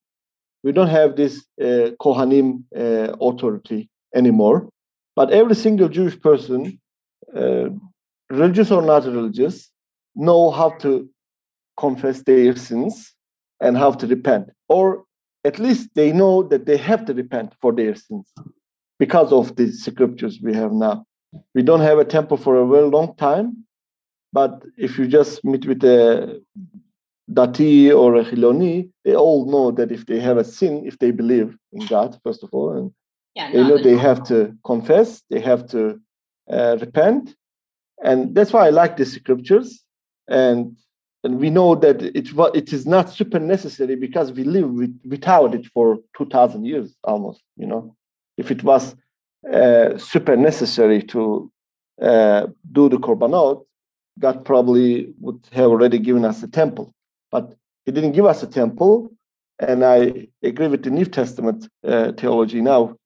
We don't have this uh, Kohanim uh, authority anymore. But every single Jewish person, uh, religious or not religious, know how to confess their sins and how to repent. Or at least they know that they have to repent for their sins because of the scriptures we have now. We don't have a temple for a very long time, but if you just meet with a Dati or a Hiloni, they all know that if they have a sin, if they believe in God, first of all, and
Yeah,
they know they have to confess, they have to uh, repent, and that's why I like the scriptures. And and we know that it it is not super necessary because we live with, without it for two thousand years almost. You know, if it was uh, super necessary to uh, do the korbanot, God probably would have already given us a temple, but He didn't give us a temple. And I agree with the New Testament uh, theology now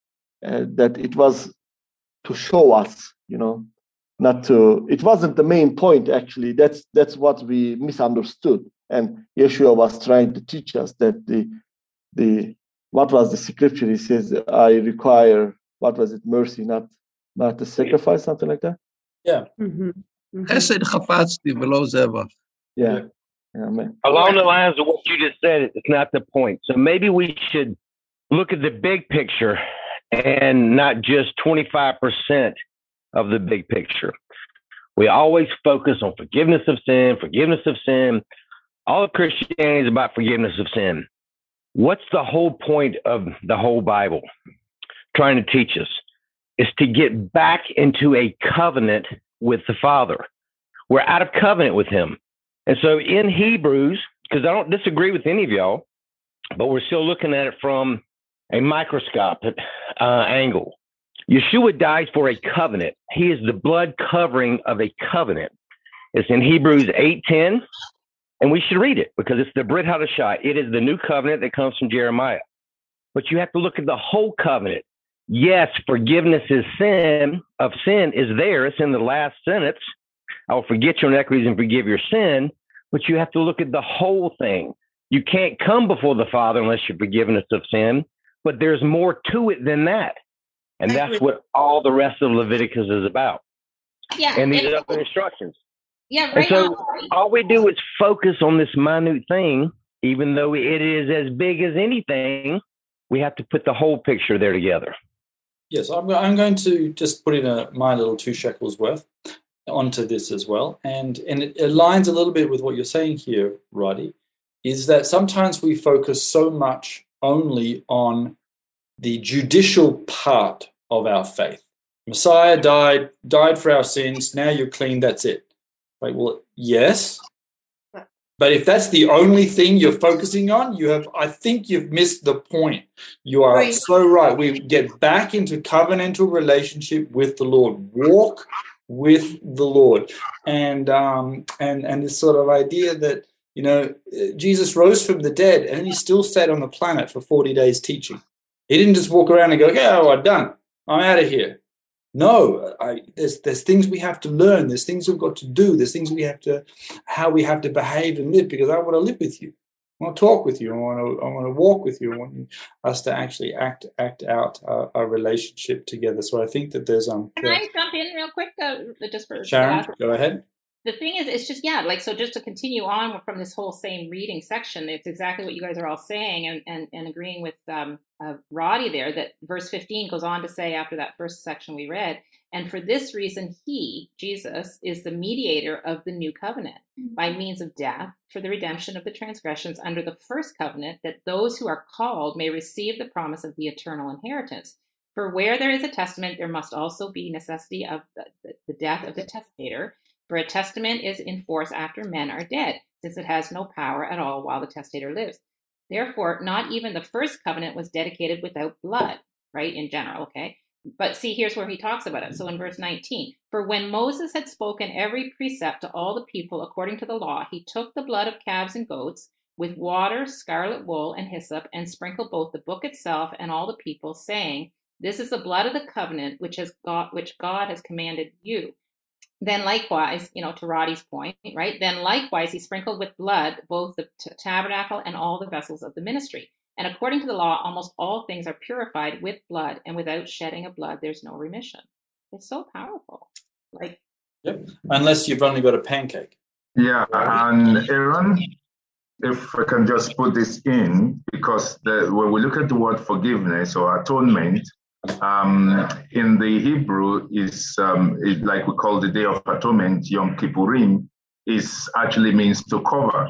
uh, that it was to show us, you know, not to it wasn't the main point actually. That's that's what we misunderstood. And yeshua was trying to teach us that the the what was the scripture? He says i require what was it? Mercy not not the sacrifice something like that?
Yeah.
Mm-hmm. Mm-hmm.
yeah, yeah.
Along the lines of what you just said it's not the point. So maybe we should look at the big picture and not just 25% of the big picture. We always focus on forgiveness of sin, forgiveness of sin. All of Christianity is about forgiveness of sin. What's the whole point of the whole Bible trying to teach us? Is to get back into a covenant with the Father. We're out of covenant with Him. And so in Hebrews, because I don't disagree with any of y'all, but we're still looking at it from a microscopic uh, angle. Yeshua dies for a covenant. He is the blood covering of a covenant. It's in Hebrews 8:10, and we should read it because it's the Brit Hadashah. It is the new covenant that comes from Jeremiah. But you have to look at the whole covenant. Yes, forgiveness is sin of sin is there. It's in the last sentence. I will forget your iniquities and forgive your sin. But you have to look at the whole thing. You can't come before the Father unless you're forgiveness of sin. But there's more to it than that. And
I
that's
agree.
what all the rest of Leviticus is about.
Yeah.
And these
and-
other instructions.
yeah,
And so
on.
all we do is focus on this minute thing, even though it is as big as anything, we have to put the whole picture there together.
Yes, I'm, I'm going to just put in a, my little two shekels worth onto this as well. And, and it aligns a little bit with what you're saying here, Roddy, is that sometimes we focus so much only on the judicial part of our faith. Messiah died, died for our sins. Now you're clean. That's it. Like, well, yes. But if that's the only thing you're focusing on, you have, I think you've missed the point. You are
Right.
so right. We get back into covenantal relationship with the Lord. Walk with the Lord, and um, and and this sort of idea that you know Jesus rose from the dead, and he still stayed on the planet for forty days teaching. He didn't just walk around and go, "Yeah, oh, I'm done. I'm out of here." No, I, there's there's things we have to learn. There's things we've got to do. There's things we have to, how we have to behave and live. Because I want to live with you. I want to talk with you. I want to I want to walk with you. I want us to actually act act out our, our relationship together. So I think that there's um.
Can I jump in real quick, uh, just for
Sharon,
uh,
go ahead.
the thing is, it's just yeah, like so. Just to continue on from this whole same reading section, it's exactly what you guys are all saying, and and, and agreeing with um, uh, Roddy there. That verse fifteen goes on to say after that first section we read, and for this reason, he Jesus is the mediator of the new covenant by means of death for the redemption of the transgressions under the first covenant, that those who are called may receive the promise of the eternal inheritance. For where there is a testament, there must also be necessity of the, the death of the testator. For a testament is in force after men are dead, since it has no power at all while the testator lives. Therefore, not even the first covenant was dedicated without blood, right? In general, okay? But see, here's where he talks about it. So in verse 19, for when Moses had spoken every precept to all the people according to the law, he took the blood of calves and goats with water, scarlet wool, and hyssop, and sprinkled both the book itself and all the people, saying, This is the blood of the covenant which has which God has commanded you. Then likewise, you know, to Roddy's point, right? Then likewise, he sprinkled with blood both the t- tabernacle and all the vessels of the ministry. And according to the law, almost all things are purified with blood, and without shedding of blood, there's no remission. It's so powerful. Like,
Yep. Unless you've only got a pancake.
Yeah, and Aaron, if I can just put this in, because the, when we look at the word forgiveness or atonement, um, in the Hebrew is um, like we call the Day of Atonement, Yom Kippurim, is actually means to cover.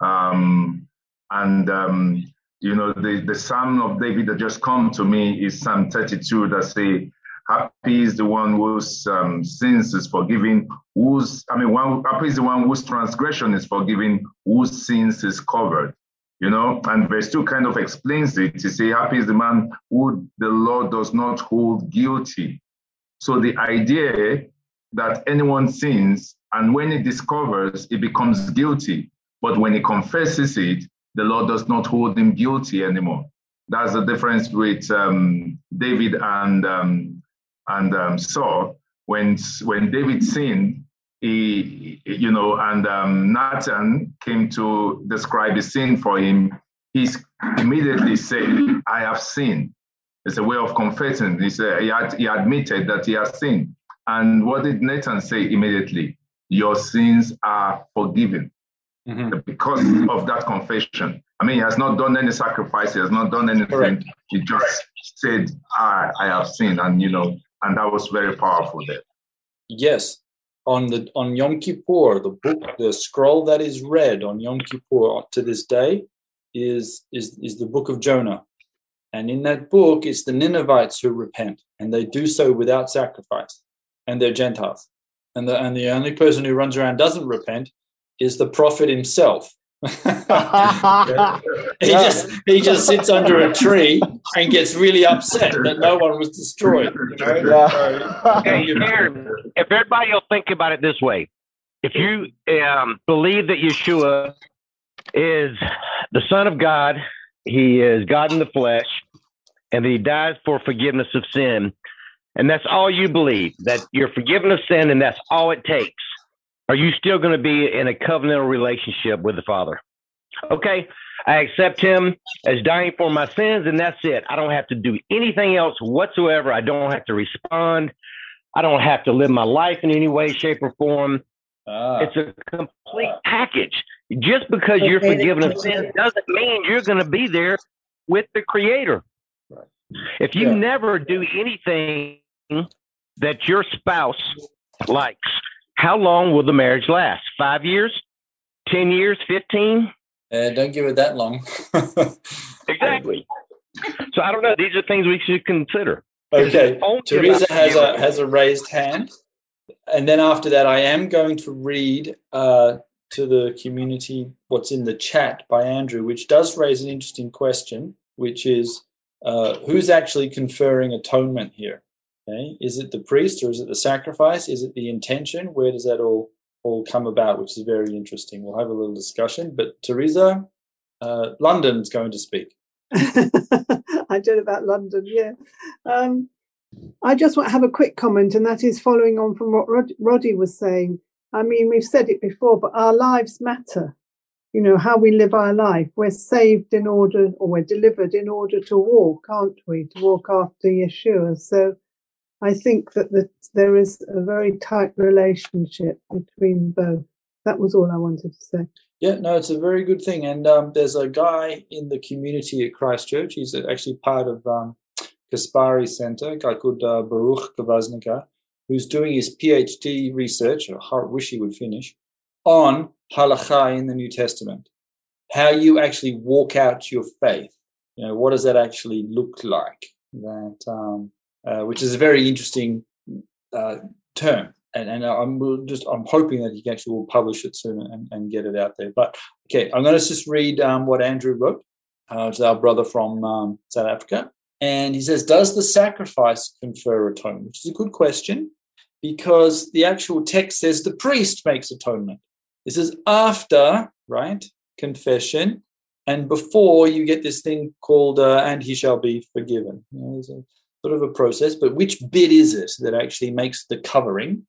Um, and um, you know, the, the Psalm of David that just come to me is Psalm 32 that say, Happy is the one whose um, sins is forgiven, whose, I mean, one, happy is the one whose transgression is forgiven, whose sins is covered. You know, and verse 2 kind of explains it. To say, Happy is the man who the Lord does not hold guilty. So the idea that anyone sins, and when he discovers, he becomes guilty. But when he confesses it, the Lord does not hold him guilty anymore. That's the difference with um, David and um, and um, Saul. When when David sinned, he you know, and um, Nathan came to describe his sin for him. he immediately said, I have sinned. It's a way of confessing. He said he, had, he admitted that he has sinned. And what did Nathan say immediately? Your sins are forgiven mm-hmm. because of that confession. I mean, he has not done any sacrifice. He has not done anything. Correct. He just said, I, I have sinned. And, you know, and that was very powerful there.
Yes. On the on Yom Kippur, the book, the scroll that is read on Yom Kippur to this day is is is the book of Jonah. And in that book, it's the Ninevites who repent, and they do so without sacrifice, and they're Gentiles. And the, and the only person who runs around doesn't repent is the prophet himself. He just he just sits under a tree and gets really upset that no one was destroyed. You know? yeah.
hey, if everybody will think about it this way, if you um, believe that Yeshua is the Son of God he is God in the flesh, and that he dies for forgiveness of sin. And that's all you believe, that you're forgiven of sin, and that's all it takes. Are you still going to be in a covenantal relationship with the Father? Okay, I accept him as dying for my sins, and that's it. I don't have to do anything else whatsoever. I don't have to respond. I don't have to live my life in any way, shape, or form. Ah. It's a complete package. Just because you're forgiven of sin doesn't mean you're going to be there with the Creator. If you yeah. never do anything that your spouse likes, how long will the marriage last? Five years? 10 years? 15?
Uh, don't give it that long. (laughs)
exactly. So I don't know. These are things we should consider.
Okay. Teresa has a has a raised hand, and then after that, I am going to read uh, to the community what's in the chat by Andrew, which does raise an interesting question, which is uh, who's actually conferring atonement here? Okay, is it the priest or is it the sacrifice? Is it the intention? Where does that all all come about? Which is very interesting. We'll have a little discussion. But Teresa, uh, London's going to speak. (laughs)
I did about London, yeah. Um, I just want to have a quick comment, and that is following on from what Rod- Roddy was saying. I mean, we've said it before, but our lives matter. You know, how we live our life. We're saved in order, or we're delivered in order to walk, aren't we? To walk after Yeshua. So I think that the, there is a very tight relationship between both. That was all I wanted to say.
Yeah, no, it's a very good thing. And um, there's a guy in the community at Christchurch. He's actually part of um, Caspari Center, a guy called uh, Baruch Kavaznika who's doing his PhD research, I wish he would finish, on halakha in the New Testament. How you actually walk out your faith. You know, what does that actually look like? That, um, uh, which is a very interesting uh, term. And, and I'm just I'm hoping that he actually will publish it soon and, and get it out there. But okay, I'm going to just read um, what Andrew wrote. Uh, it's our brother from um, South Africa. And he says, Does the sacrifice confer atonement? Which is a good question because the actual text says the priest makes atonement. This is after, right, confession, and before you get this thing called uh, and he shall be forgiven. You know, sort of a process, but which bit is it that actually makes the covering?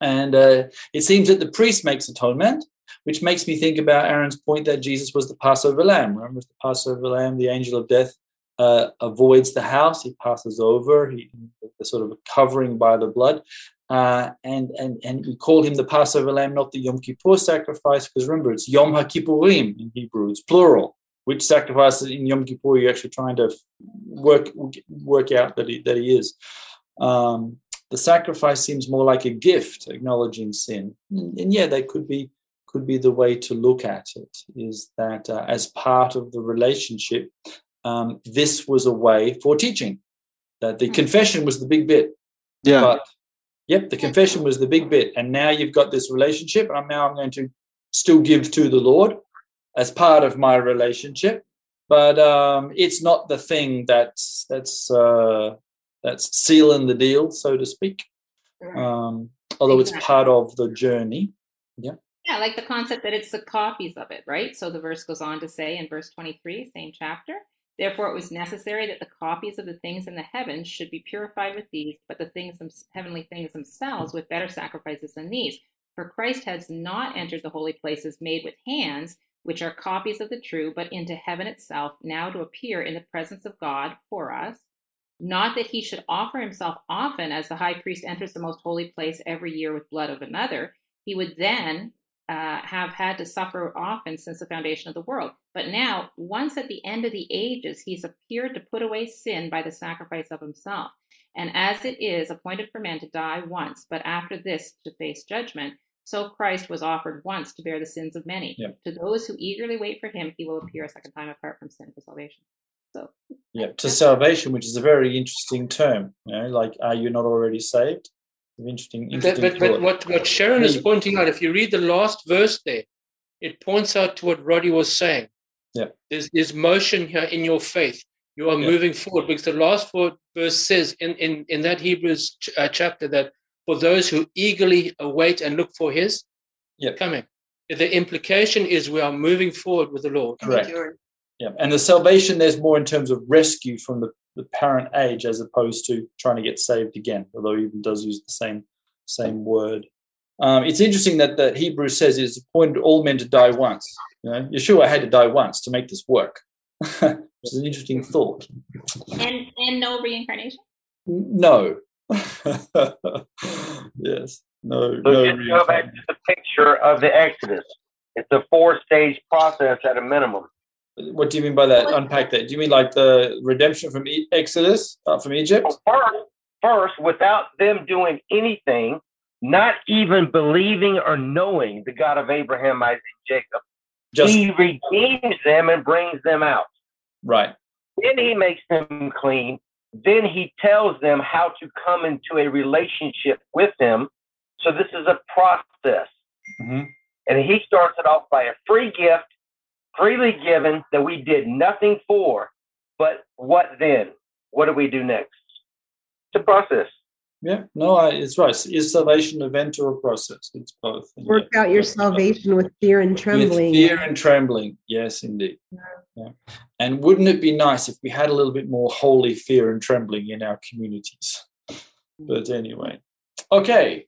And uh, it seems that the priest makes atonement, which makes me think about Aaron's point that Jesus was the Passover lamb. Remember, the Passover lamb, the angel of death uh, avoids the house, he passes over, he, the sort of a covering by the blood. Uh, and and and we call him the Passover lamb, not the Yom Kippur sacrifice, because remember it's Yom HaKippurim in Hebrew, it's plural. Which sacrifice in Yom Kippur you're actually trying to work work out that he, that he is. Um, the sacrifice seems more like a gift, acknowledging sin, and, and yeah, that could be could be the way to look at it. Is that uh, as part of the relationship, um, this was a way for teaching. That the hmm. confession was the big bit.
Yeah.
But Yep, the confession was the big bit. And now you've got this relationship. And now I'm going to still give to the Lord as part of my relationship. But um, it's not the thing that's that's uh, that's sealing the deal, so to speak. Um, although exactly. it's part of the journey. Yeah.
Yeah, like the concept that it's the copies of it, right? So the verse goes on to say in verse 23, same chapter, Therefore, it was necessary that the copies of the things in the heavens should be purified with these, but the things, heavenly things themselves, with better sacrifices than these. For Christ has not entered the holy places made with hands, which are copies of the true, but into heaven itself, now to appear in the presence of God for us. Not that he should offer himself often as the high priest enters the most holy place every year with blood of another. He would then uh, have had to suffer often since the foundation of the world. But now, once at the end of the ages, he's appeared to put away sin by the sacrifice of himself. And as it is appointed for men to die once, but after this to face judgment, so Christ was offered once to bear the sins of many.
Yeah.
To those who eagerly wait for him, he will appear a second time apart from sin for salvation. So,
Yeah, to salvation, which is a very interesting term. You know, like, are you not already saved? An interesting,
But, that- but, but what, what Sharon is pointing out, if you read the last verse there, it points out to what Roddy was saying.
Yeah.
There's, there's motion here in your faith. You are
Yeah.
moving forward because the last four verse says in, in, in that Hebrews ch- uh, chapter that for those who eagerly await and look for his
Yeah.
coming. The implication is we are moving forward with the Lord.
Correct. Yeah, and the salvation there's more in terms of rescue from the, the parent age as opposed to trying to get saved again, although he even does use the same same word. Um, it's interesting that the Hebrew says it's appointed all men to die once. You know, Yeshua had to die once to make this work, (laughs) which is an interesting thought.
and and no reincarnation.
No. (laughs) yes. No.
So
no.
just go back to the picture of the Exodus. It's a four-stage process at a minimum.
What do you mean by that? Unpack that. Do you mean like the redemption from E- Exodus uh, from Egypt?
First, first, without them doing anything, not even believing or knowing the God of Abraham, Isaac, and Jacob,
Just
he redeems them and brings them out.
right.
Then he makes them clean. Then he tells them how to come into a relationship with him. So this is a process.
Mhm.
And he starts it off by a free gift, freely given that we did nothing for. But what then? What do we do next? It's a process.
Yeah, no, I, it's right. Is salvation an event or a process? It's both.
Work
yeah,
out your salvation with fear and trembling.
With fear and trembling. Yes, indeed. Yeah. And wouldn't it be nice if we had a little bit more holy fear and trembling in our communities? But anyway, okay.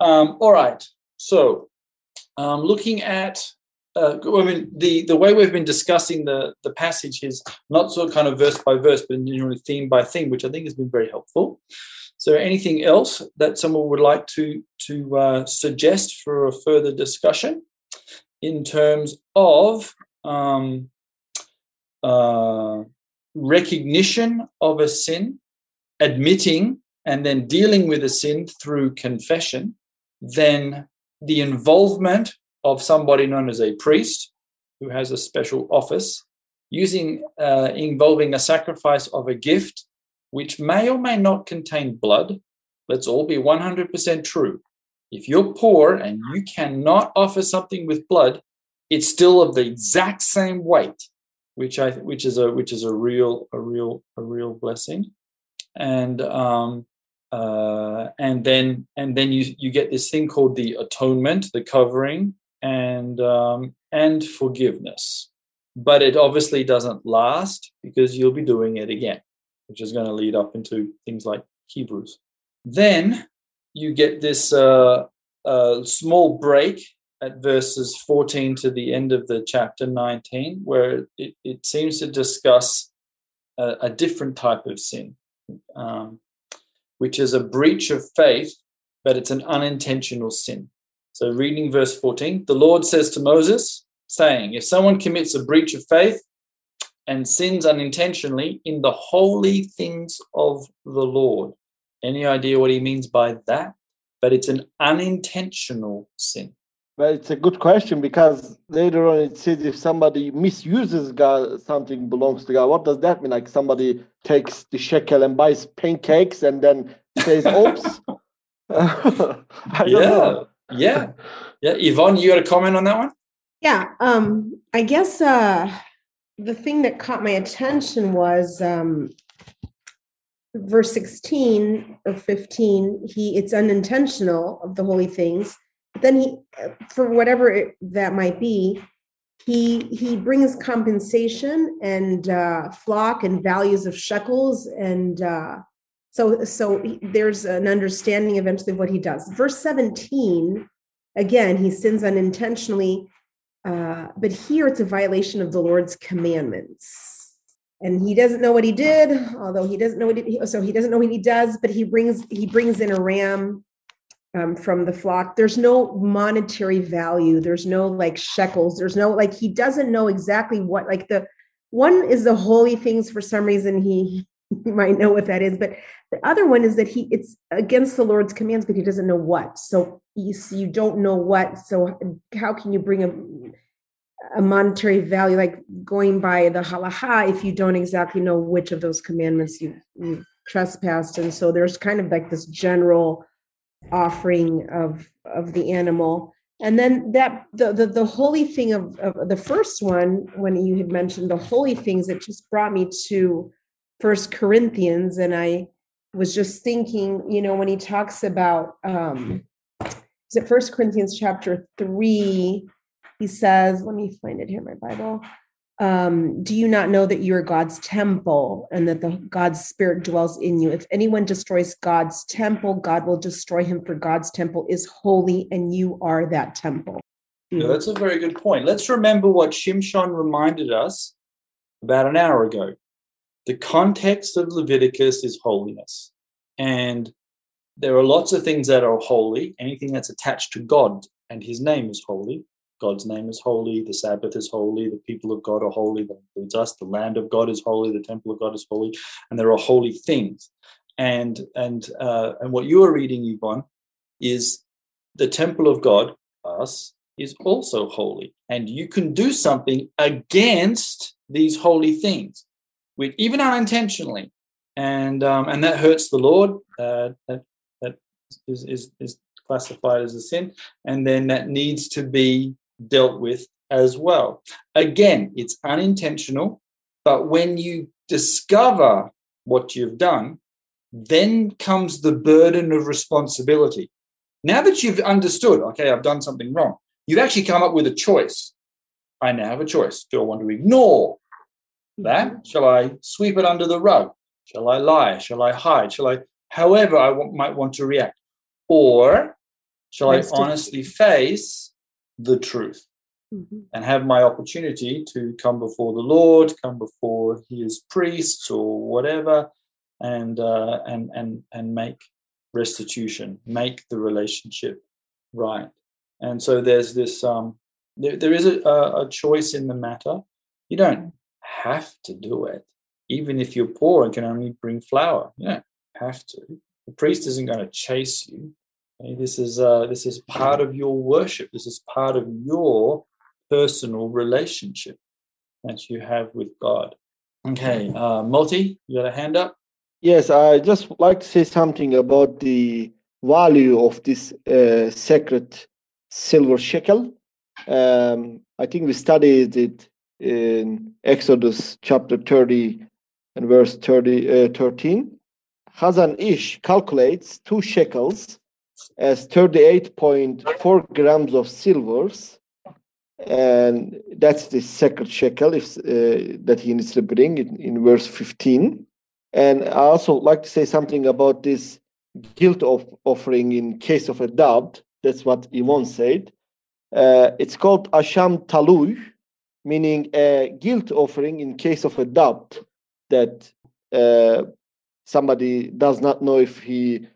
Um, all right. So, um, looking at, uh, I mean, the the way we've been discussing the the passage is not so kind of verse by verse, but generally theme by theme, which I think has been very helpful. So, anything else that someone would like to to uh, suggest for a further discussion in terms of um, uh, recognition of a sin, admitting and then dealing with a sin through confession, then the involvement of somebody known as a priest who has a special office, using uh, involving a sacrifice of a gift which may or may not contain blood. Let's all be 100% true. If you're poor and you cannot offer something with blood, it's still of the exact same weight, which I which is a which is a real a real a real blessing, and um, uh, and then and then you you get this thing called the atonement, the covering, and um, and forgiveness. But it obviously doesn't last because you'll be doing it again, which is going to lead up into things like Hebrews. Then you get this uh, uh, small break at verses 14 to the end of the chapter 19, where it, it seems to discuss a, a different type of sin, um, which is a breach of faith, but it's an unintentional sin. So, reading verse 14, the Lord says to Moses, saying, If someone commits a breach of faith and sins unintentionally in the holy things of the Lord, any idea what he means by that? But it's an unintentional sin.
Well, it's a good question because later on it says if somebody misuses God, something belongs to God. What does that mean? Like somebody takes the shekel and buys pancakes and then says, "Oops." (laughs) (laughs)
Yeah,
know.
yeah, yeah. Yvonne, you got a comment on that one?
Yeah, um, I guess uh, the thing that caught my attention was um, verse 16 or 15. He it's unintentional of the holy things. But then he, for whatever it, that might be, he he brings compensation and uh, flock and values of shekels and uh, so so he- there's an understanding eventually of what he does. Verse 17, again, he sins unintentionally Uh, but here it's a violation of the Lord's commandments. And he doesn't know what he did, although he doesn't know what he, so he doesn't know what he does, but he brings he brings in a ram um, from the flock. There's no monetary value. There's no like shekels. There's no like he doesn't know exactly what like the one is the holy things for some reason he, he might know what that is, but the other one is that he it's against the Lord's commands, but he doesn't know what. So you you don't know what. So how can you bring a a monetary value like going by the halacha if you don't exactly know which of those commandments you you trespassed and so there's kind of like this general offering of of the animal and then that the the, the holy thing of, of the first one when you had mentioned the holy things it just brought me to first corinthians and i was just thinking you know when he talks about um is it first corinthians chapter 3 he says let me find it here in my bible um, do you not know that you are God's temple and that the God's spirit dwells in you? If anyone destroys God's temple, God will destroy him, for God's temple is holy, and you are that temple.
Yeah, that's a very good point. Let's remember what Shimshon reminded us about an hour ago. The context of Leviticus is holiness. And there are lots of things that are holy, anything that's attached to God and his name is holy. God's name is holy, the Sabbath is holy, the people of God are holy, that includes us, the land of God is holy, the temple of God is holy, and there are holy things. And and uh, and what you are reading, Yvonne, is the temple of God, us, is also holy. And you can do something against these holy things, even unintentionally. And um, and that hurts the Lord. Uh, that that is, is is classified as a sin, and then that needs to be dealt with as well. Again, it's unintentional, but when you discover what you've done, then comes the burden of responsibility. Now that you've understood, okay, I've done something wrong, you've actually come up with a choice. I now have a choice. Do I want to ignore that? Shall I sweep it under the rug? Shall I lie? Shall I hide? Shall I, however, I w- might want to react? Or shall I honestly face the truth mm-hmm. and have my opportunity to come before the Lord, come before His priests or whatever, and uh, and and and make restitution, make the relationship right. And so there's this. Um, there, there is a, a choice in the matter. You don't have to do it, even if you're poor and can only bring flour. You don't have to. The priest isn't going to chase you. This is uh, this is part of your worship. This is part of your personal relationship that you have with God. Okay, uh, Moti, you got a hand up?
Yes, I just like to say something about the value of this uh, sacred silver shekel. Um, I think we studied it in Exodus chapter 30 and verse 30, uh, 13. Chazon Ish calculates two shekels as 38.4 grams of silvers and that's the second shekel if, uh, that he needs to bring in, in verse 15 and i also like to say something about this guilt of offering in case of a doubt. That's what Yvonne said. Uh, it's called asham talui meaning a guilt offering in case of a doubt that uh, somebody does not know if he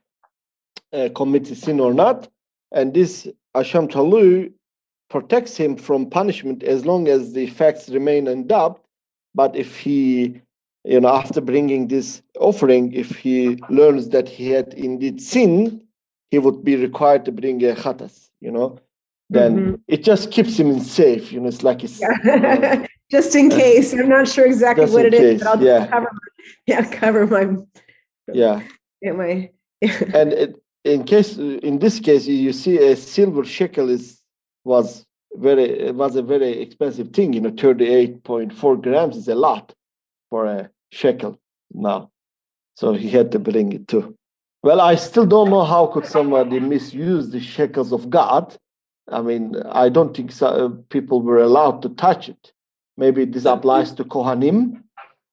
uh, commits sin or not. And this Asham Talui protects him from punishment as long as the facts remain in doubt. But if he, you know, after bringing this offering, if he learns that he had indeed sinned, he would be required to bring a khatas, you know. Then mm-hmm. it just keeps him safe, you know. It's like it's
yeah. (laughs) just in case. I'm not sure exactly what it case. is, but I'll yeah. cover my, (laughs) yeah, cover my
yeah. (laughs)
My
and it, in case in this case you see a silver shekel is was very was a very expensive thing you know 38.4 grams is a lot for a shekel now so he had to bring it too well i still don't know how could somebody misuse the shekels of god i mean i don't think so, people were allowed to touch it maybe this applies to kohanim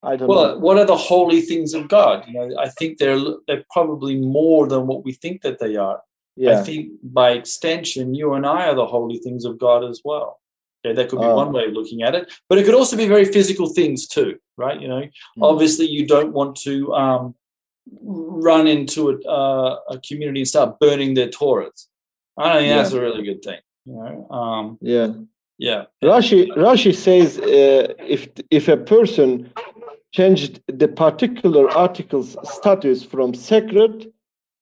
I don't
well,
know.
what are the holy things of God? You know, I think they're they're probably more than what we think that they are. Yeah. I think by extension, you and I are the holy things of God as well. Okay, that could be
Oh.
one way of looking at it, but it could also be very physical things too, right? You know, obviously you don't want to um, run into a, uh, a community and start burning their Torahs. I think that's a really good thing. You know, um,
Yeah.
yeah,
Rashi Rashi says uh, if if a person changed the particular article's status from sacred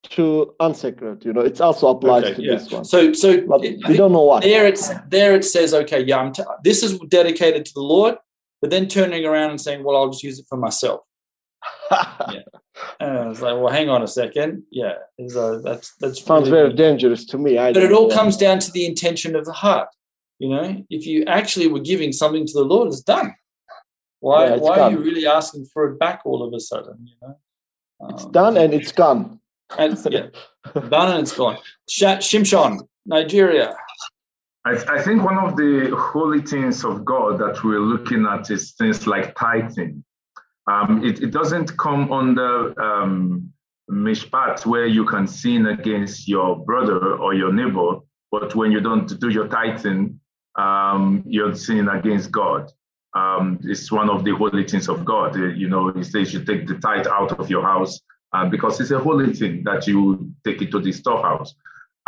to unsacred, you know, it's also applies
Okay,
to
yeah.
this one.
So, so
But we don't know what.
there it's there it says, okay, yeah, I'm t- this is dedicated to the Lord, but then turning around and saying, well, I'll just use it for myself. (laughs) yeah, and it's like, well, hang on a second, yeah, is, uh, that's that's
Sounds
really
very dangerous to me. I
but it all
know.
comes down to the intention of the heart. You know, if you actually were giving something to the Lord, it's done. Why?
Yeah, it's
why are you really asking for it back all of a sudden? You know,
It's
Um,
done and it's gone.
and, yeah, done and it's gone. Sh- Shimshon, Nigeria.
I, I think one of the holy things of God that we're looking at is things like tithing. Um, it, it doesn't come under um, mishpat where you can sin against your brother or your neighbor, but when you don't do your tithing, um, you're sinning against God. Um, it's one of the holy things of God. Uh, You know, He says you take the tithe out of your house uh, because it's a holy thing that you take it to the storehouse.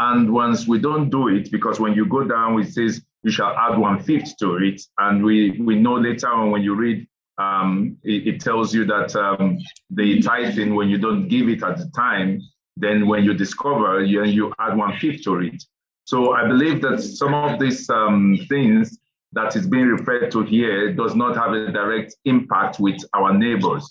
And once we don't do it, because when you go down, it says you shall add one fifth to it. And we, we know later on when you read, um, it, it tells you that um, the tithing, when you don't give it at the time, then when you discover, you, you add one fifth to it. So I believe that some of these um, things that is being referred to here does not have a direct impact with our neighbors,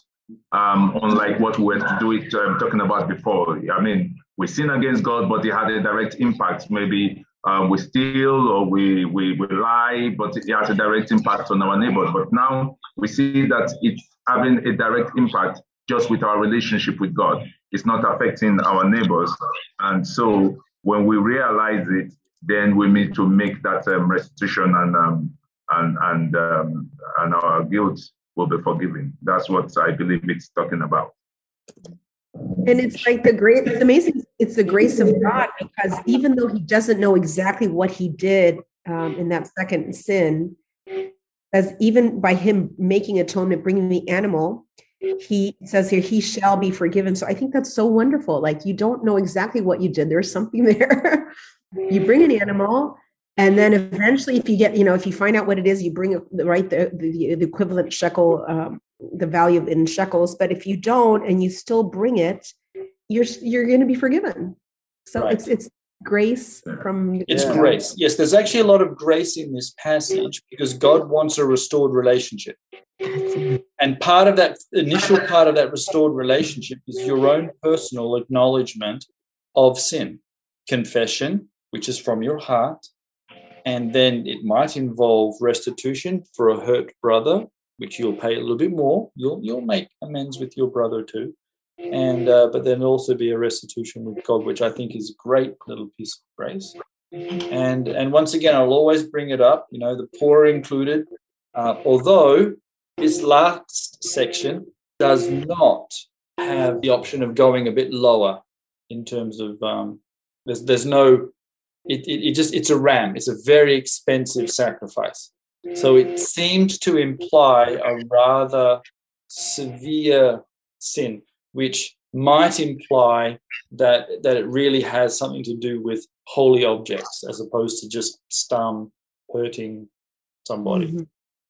um, unlike what we were do it, um, talking about before. I mean, we sin against God, but it had a direct impact. Maybe um, we steal or we, we, we lie, but it has a direct impact on our neighbors. But now we see that it's having a direct impact just with our relationship with God. It's not affecting our neighbors. And so when we realize it, then we need to make that um, restitution and um, and and um, and our guilt will be forgiven. That's what I believe it's talking about.
And it's like the great, it's amazing. It's the grace of God because even though he doesn't know exactly what he did um, in that second sin, as even by him making atonement, bringing the animal, he says here, he shall be forgiven. So I think that's so wonderful. Like you don't know exactly what you did. There's something (laughs) there. you bring an animal, and then eventually, if you get, you know, if you find out what it is, you bring right the the, the equivalent shekel, um, the value in shekels. But if you don't, and you still bring it, you're you're going to be forgiven. So
Right.
it's it's grace from
It's
Yeah.
grace. Yes, there's actually a lot of grace in this passage because God wants a restored relationship. And part of that initial part of that restored relationship is your own personal acknowledgement of sin, confession, which is from your heart. And then it might involve restitution for a hurt brother, which you'll pay a little bit more. You'll you'll make amends with your brother too. And uh, but then also be a restitution with God, which I think is a great little piece of grace and and once again i'll always bring it up you know the poor included uh, although this last section does not have the option of going a bit lower in terms of um, there's there's no it, it, it just it's a ram it's a very expensive sacrifice so it seemed to imply a rather severe sin which might imply that that it really has something to do with holy objects as opposed to just stun hurting somebody
Mhm.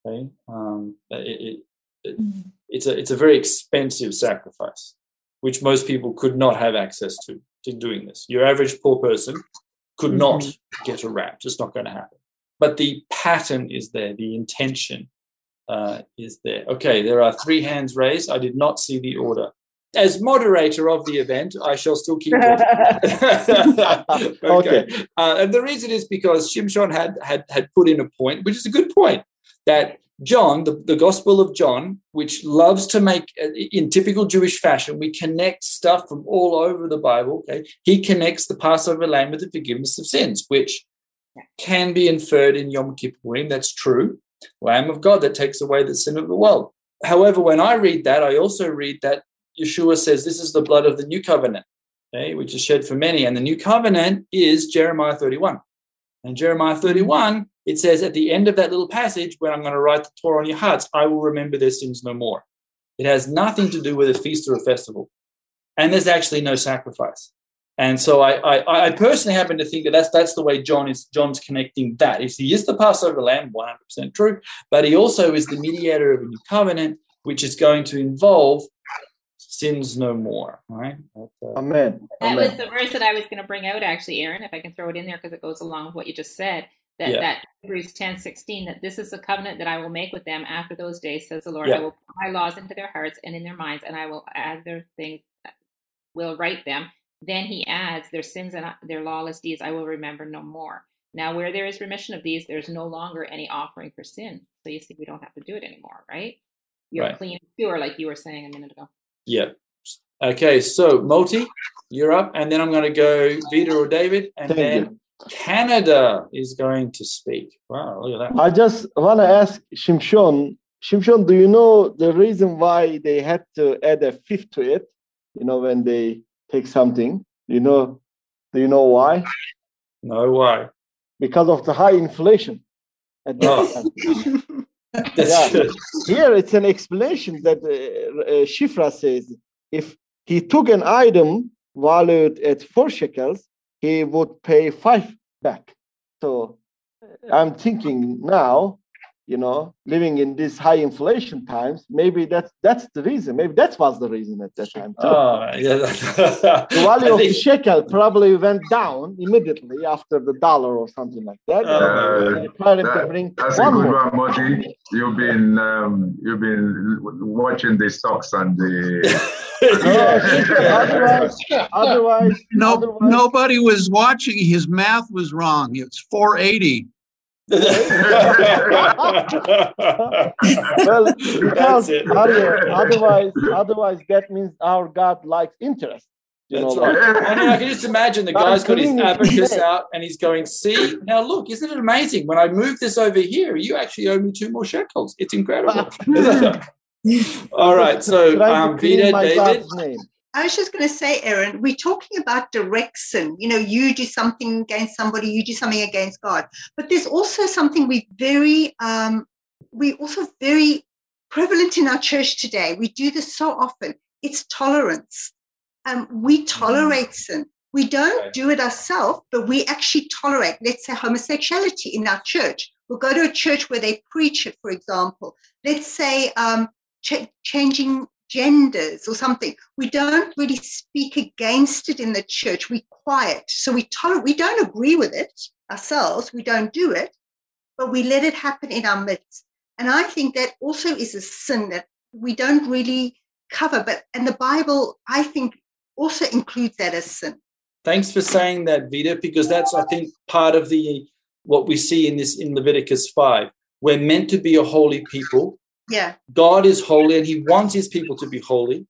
okay? Um it, it, it, it's a it's a very expensive sacrifice which most people could not have access to to doing this. Your average poor person could not get a ram just not going to happen but the pattern is there the intention uh, is there okay there are three hands raised i did not see the order as moderator of the event, I shall still keep talking. (laughs) (laughs) okay.
Okay.
Uh, and the reason is because Shimshon had, had had put in a point, which is a good point, that John, the, the Gospel of John, which loves to make, uh, in typical Jewish fashion, we connect stuff from all over the Bible. Okay, he connects the Passover lamb with the forgiveness of sins, which can be inferred in Yom Kippurim. That's true. Lamb of God that takes away the sin of the world. However, when I read that, I also read that Yeshua says this is the blood of the new covenant, okay, which is shed for many. And the new covenant is Jeremiah 31. And Jeremiah 31, it says at the end of that little passage, when I'm going to write the Torah on your hearts, I will remember their sins no more. It has nothing to do with a feast or a festival. And there's actually no sacrifice. And so I, I, I personally happen to think that that's, that's the way John is John's connecting that. He is the Passover lamb, 100% true, but he also is the mediator of a new covenant, which is going to involve sins no more. Right?
Uh, Amen.
That
Amen.
was the verse that I was going to bring out, actually, Aaron, if I can throw it in there because it goes along with what you just said. That,
Yeah.
that Hebrews 10 16, that this is the covenant that I will make with them after those days, says the Lord.
Yeah.
I will put my laws into their hearts and in their minds, and I will add their things, will write them. Then he adds, their sins and uh, their lawless deeds I will remember no more. Now, where there is remission of these, there's no longer any offering for sin. So you see, we don't have to do it anymore, right? You're
Right.
clean and pure, like you were saying a minute ago.
Yeah. Okay, so Moti, you're up, and then I'm going to go Vita or David, and
Thank
then
you.
Canada is going to speak. Wow, look at that.
I just want to ask Shimshon. Shimshon, do you know the reason why they had to add a fifth to it? You know, when they take something, you know, do you know why?
No why?
Because of the high inflation. At that
Oh.
time. (laughs)
That's
Yeah. Here it's an explanation that uh, uh, Sifra says if he took an item valued at four shekels, he would pay five back. So I'm thinking now, you know, living in these high inflation times, maybe that's that's the reason. Maybe that was the reason at that time. Too.
Oh, yeah. (laughs)
the value
I
of the shekel probably went down immediately after the dollar or something like that.
Uh,
They to
that-
bring
that's a
one
good
more.
one, Moti. You've been um, you've been watching the stocks and the. (laughs)
Oh, otherwise, otherwise,
No,
otherwise,
nobody was watching. His math was wrong. It's 480.
Well, (laughs) because
it.
other- otherwise, otherwise that means our God likes interest. You
That's
know,
right.
like-
I, mean, I can just imagine the guy's got his abacus out and he's going, See, now look, isn't it amazing? When I move this over here, you actually owe me two more shekels. It's incredible. (laughs) All right. So,
Trying
um,
clean
Vida,
my
David.
Name.
I was just going to say, Aaron, we're talking about direct sin. You know, you do something against somebody, you do something against God. But there's also something we very, um, we also very prevalent in our church today. We do this so often. It's tolerance. Um, we tolerate sin. We don't do it ourselves, but we actually tolerate, let's say, homosexuality in our church. We'll go to a church where they preach it, for example. Let's say um, ch- changing genders or something. We don't really speak against it in the church. We quiet. So we tolerate, we don't agree with it ourselves. We don't do it, but we let it happen in our midst. And I think that also is a sin that we don't really cover. But and the Bible, I think, also includes that as sin.
Thanks for saying that, Vita, because that's, I think, part of the what we see in this in Leviticus 5. We're meant to be a holy people.
Yeah.
God is holy and he wants his people to be holy.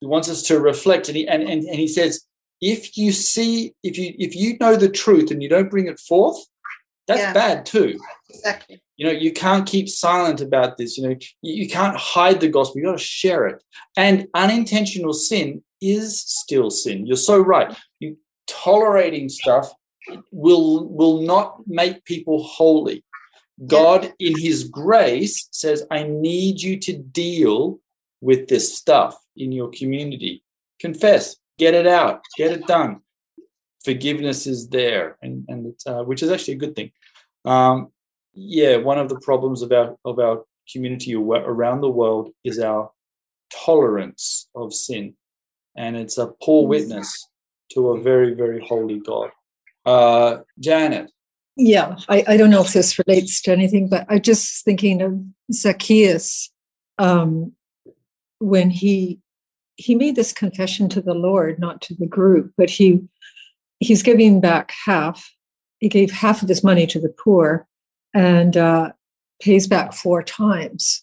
He wants us to reflect. And he, and, and, and he says, if you see, if you if you know the truth and you don't bring it forth, that's
Yeah.
bad too.
Exactly.
You know, you can't keep silent about this. You know, you, you can't hide the gospel. You got to share it. And unintentional sin is still sin. You're so right. You tolerating stuff will will not make people holy. God, in His grace, says, "I need you to deal with this stuff in your community. Confess, get it out, get it done. Forgiveness is there, and and it's, uh, which is actually a good thing. Um, yeah, one of the problems of our of our community around the world is our tolerance of sin, and it's a poor witness to a very very holy God. Uh, Janet,
Yeah, I, I don't know if this relates to anything, but I'm just thinking of Zacchaeus um, when he he made this confession to the Lord, not to the group, but he he's giving back half. He gave half of his money to the poor and uh, pays back four times.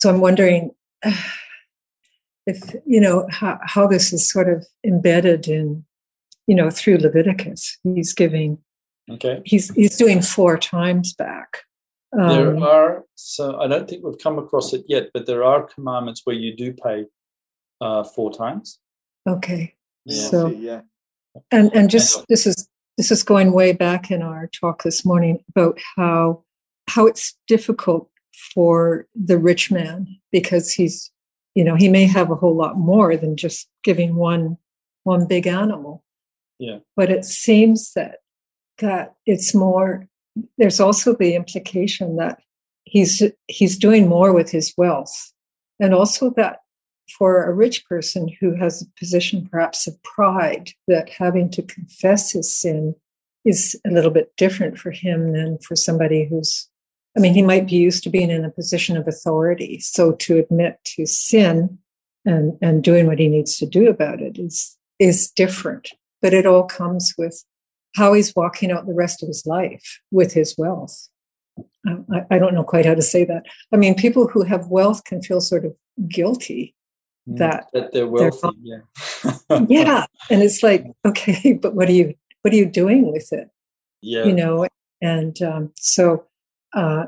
So I'm wondering (sighs) if you know how, how this is sort of embedded in you know through Leviticus. He's giving
okay.
he's he's doing four times back.
there
Um,
are so I don't think we've come across it yet, but there are commandments where you do pay uh, four times.
okay,
Yeah.
so
yeah.
and and just this is this is going way back in our talk this morning about how how it's difficult for the rich man because he's you know he may have a whole lot more than just giving one one big animal
yeah
but it seems that that it's more there's also the implication that he's he's doing more with his wealth. And also that for a rich person who has a position perhaps of pride that having to confess his sin is a little bit different for him than for somebody who's i mean he might be used to being in a position of authority. So to admit to sin and and doing what he needs to do about it is is different. But it all comes with how he's walking out the rest of his life with his wealth I, I, don't know quite how to say that. I mean, people who have wealth can feel sort of guilty
Mm,
that,
that they're wealthy. yeah. (laughs)
yeah, and it's like, okay, (laughs) but what are you what are you doing with it?
Yeah.
You know, and um, so uh,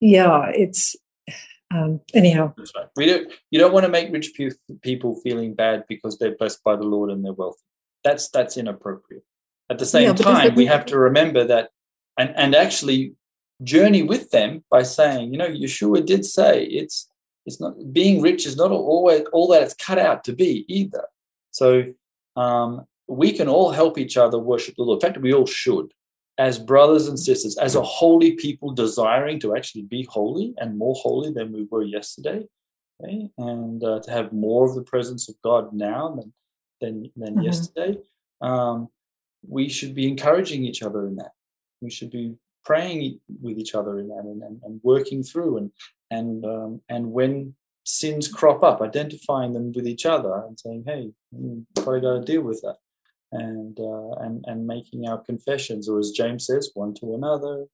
yeah, it's um, anyhow.
That's right. We don't. You don't want to make rich people feeling bad because they're blessed by the Lord and they're wealthy. That's that's inappropriate. At the same
Yeah,
time, we have to remember that, and and actually journey with them by saying, you know, Yeshua did say it's it's not being rich is not always all that it's cut out to be either. So um, we can all help each other worship the Lord. In fact, we all should, as brothers and sisters, as a holy people desiring to actually be holy and more holy than we were yesterday, okay? and uh, to have more of the presence of God now than than, than
Mhm.
yesterday. Um, we should be encouraging each other in that. We should be praying with each other in that and, and, and working through and and um, and when sins crop up, identifying them with each other and saying, "Hey, mm, probably got to deal with that," and uh, and and making our confessions, or as James says, one to another.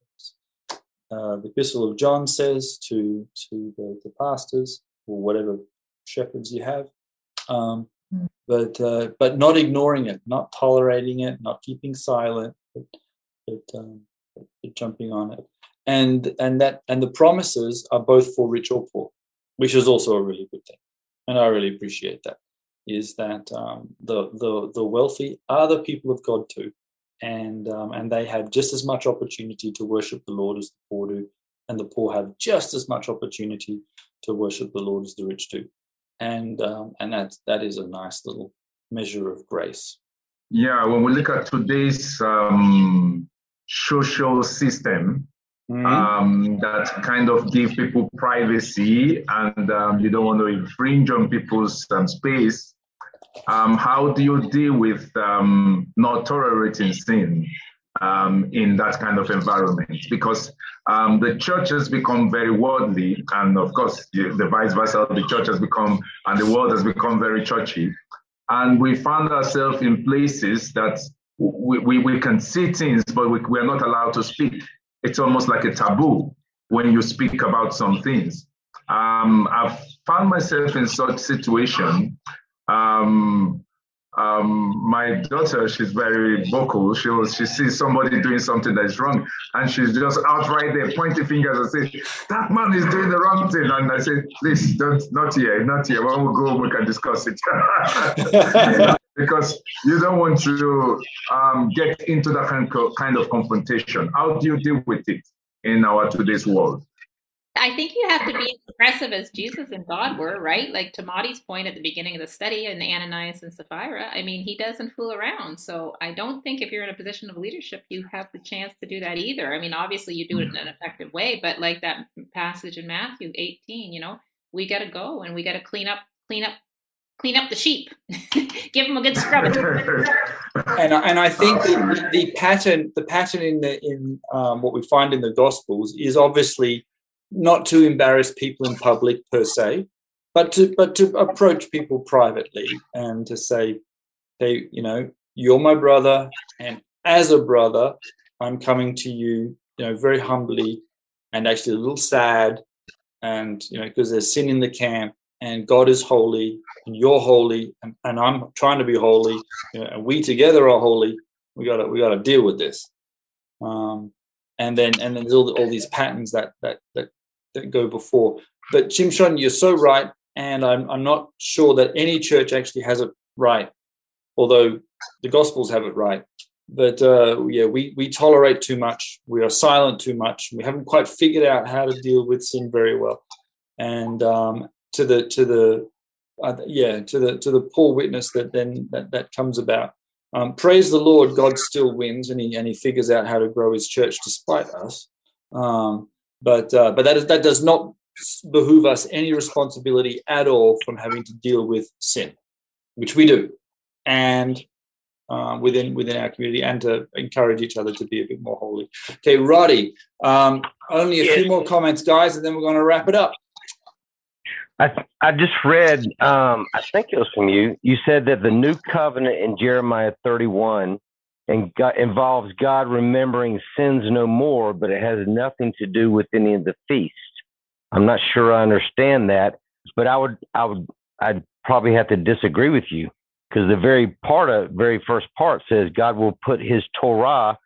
Uh, the Epistle of John says to to the, the pastors or whatever shepherds you have, um. But uh, but not ignoring it, not tolerating it, not keeping silent, but, but, um, but jumping on it. And and that and the promises are both for rich or poor, which is also a really good thing, and I really appreciate that. Is that um, the the the wealthy are the people of God too, and um, and they have just as much opportunity to worship the Lord as the poor do, and the poor have just as much opportunity to worship the Lord as the rich do, and um, and that that is a nice little measure of grace.
Yeah, when we look at today's um, social system, um, that kind of give people privacy and um, you don't want to infringe on people's um, space. Um, how do you deal with um, not tolerating sin um, in that kind of environment? Because um, the church has become very worldly, and of course, the, the vice versa, the church has become, and the world has become very churchy. And we found ourselves in places that we, we, we can see things, but we, we are not allowed to speak it's almost like a taboo when you speak about some things. Um, I've found myself in such situation. Um, um, my daughter, she's very vocal. She will, she sees somebody doing something that is wrong, and she's just out right there pointing fingers and say, "That man is doing the wrong thing." And I say, "Please, don't, not here, not here. When we go, we can discuss it." (laughs) (laughs) because you don't want to um, get into that kind of confrontation. How do you deal with it in our today's world?
I think you have to be as aggressive as Jesus and God were, right? Like to Marty's point at the beginning of the study and Ananias and Sapphira, I mean, he doesn't fool around. So I don't think if you're in a position of leadership, you have the chance to do that either. I mean, obviously you do it in an effective way, but like that passage in Matthew 18, you know, we got to go and we got to clean up, clean up, clean up the sheep, (laughs) give them a good scrub. (laughs)
and and I think the, the pattern the pattern in the in um, what we find in the Gospels is obviously not to embarrass people in public per se, but to but to approach people privately and to say, hey, you know, you're my brother, and as a brother, I'm coming to you, you know, very humbly and actually a little sad, and you know, because there's sin in the camp, and God is holy, and you're holy, and, and I'm trying to be holy, you know, and we together are holy. We gotta we gotta deal with this. Um, and then and then there's all, all these patterns that that that that go before. But Shimshon, you're so right, and I'm I'm not sure that any church actually has it right, although the Gospels have it right. but uh, yeah, we we tolerate too much. We are silent too much. We haven't quite figured out how to deal with sin very well. And um, to the to the uh, yeah to the to the poor witness that then that, that comes about. Um, praise the Lord, God still wins, and he and he figures out how to grow his church despite us. Um, but uh, but that is that does not behoove us any responsibility at all from having to deal with sin, which we do, and uh, within within our community, and to encourage each other to be a bit more holy. Okay, Roddy, um, only a yes. few more comments, guys, and then we're going to wrap it up.
I I just read. Um, I think it was from you. You said that the new covenant in Jeremiah 31 and God, involves God remembering sins no more, but it has nothing to do with any of the feast. I'm not sure I understand that, but I would I would I'd probably have to disagree with you because the very part of very first part says God will put His Torah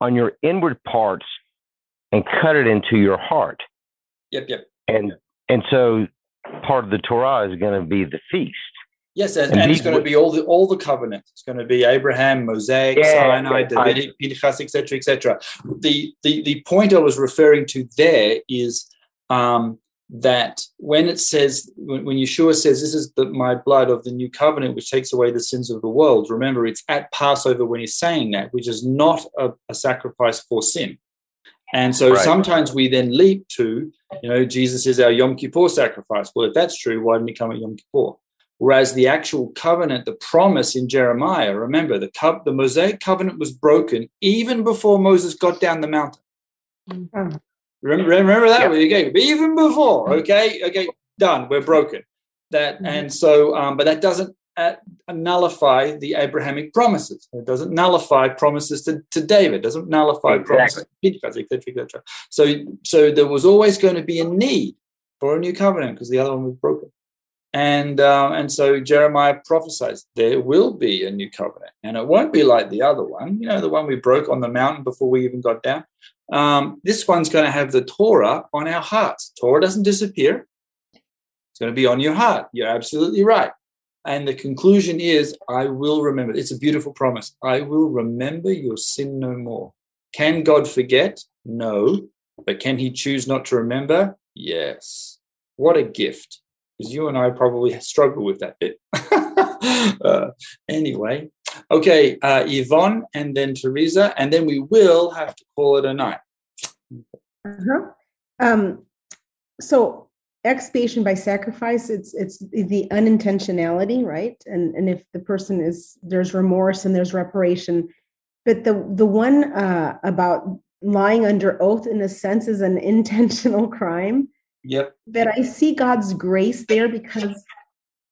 on your inward parts and cut it into your heart.
Yep, yep.
And and so part of the Torah is going to be the feast.
Yes, and, and, it's going to be all the all the covenants. It's going to be Abraham, Mosaic, yeah, Sinai, Davidic, Pinchas, etc., etc. The, the the point I was referring to there is um, that when it says when, when Yeshua says, "This is the, my blood of the new covenant, which takes away the sins of the world." Remember, it's at Passover when he's saying that, which is not a, a sacrifice for sin. And so right. sometimes we then leap to, you know, Jesus is our Yom Kippur sacrifice. Well, if that's true, why didn't he come at Yom Kippur? Whereas the actual covenant, the promise in Jeremiah, remember, the, co- the Mosaic covenant was broken even before Moses got down the mountain. Mm-hmm. Remember, remember that? Yep. Even before, okay, okay, done. We're broken. That mm-hmm. and so, um, but that doesn't nullify the Abrahamic promises. It doesn't nullify promises to, to David. It doesn't nullify exactly. promises to etc., etc. So, so there was always going to be a need for a new covenant because the other one was broken. And uh, and so Jeremiah prophesies there will be a new covenant, and it won't be like the other one. You know, the one we broke on the mountain before we even got down. Um, this one's going to have the Torah on our hearts. Torah doesn't disappear. It's going to be on your heart. You're absolutely right. And the conclusion is, I will remember. It's a beautiful promise. I will remember your sin no more. Can God forget? No. But can he choose not to remember? Yes. What a gift. Because you and I probably (laughs) struggle with that bit. (laughs) uh, anyway, okay, uh, Yvonne and then Teresa, and then we will have to call it a night.
Uh-huh. Um, so expiation by sacrifice it's it's the unintentionality right and and if the person is there's remorse and there's reparation but the the one uh about lying under oath in a sense is an (laughs) intentional crime
yep.
that i see god's grace there because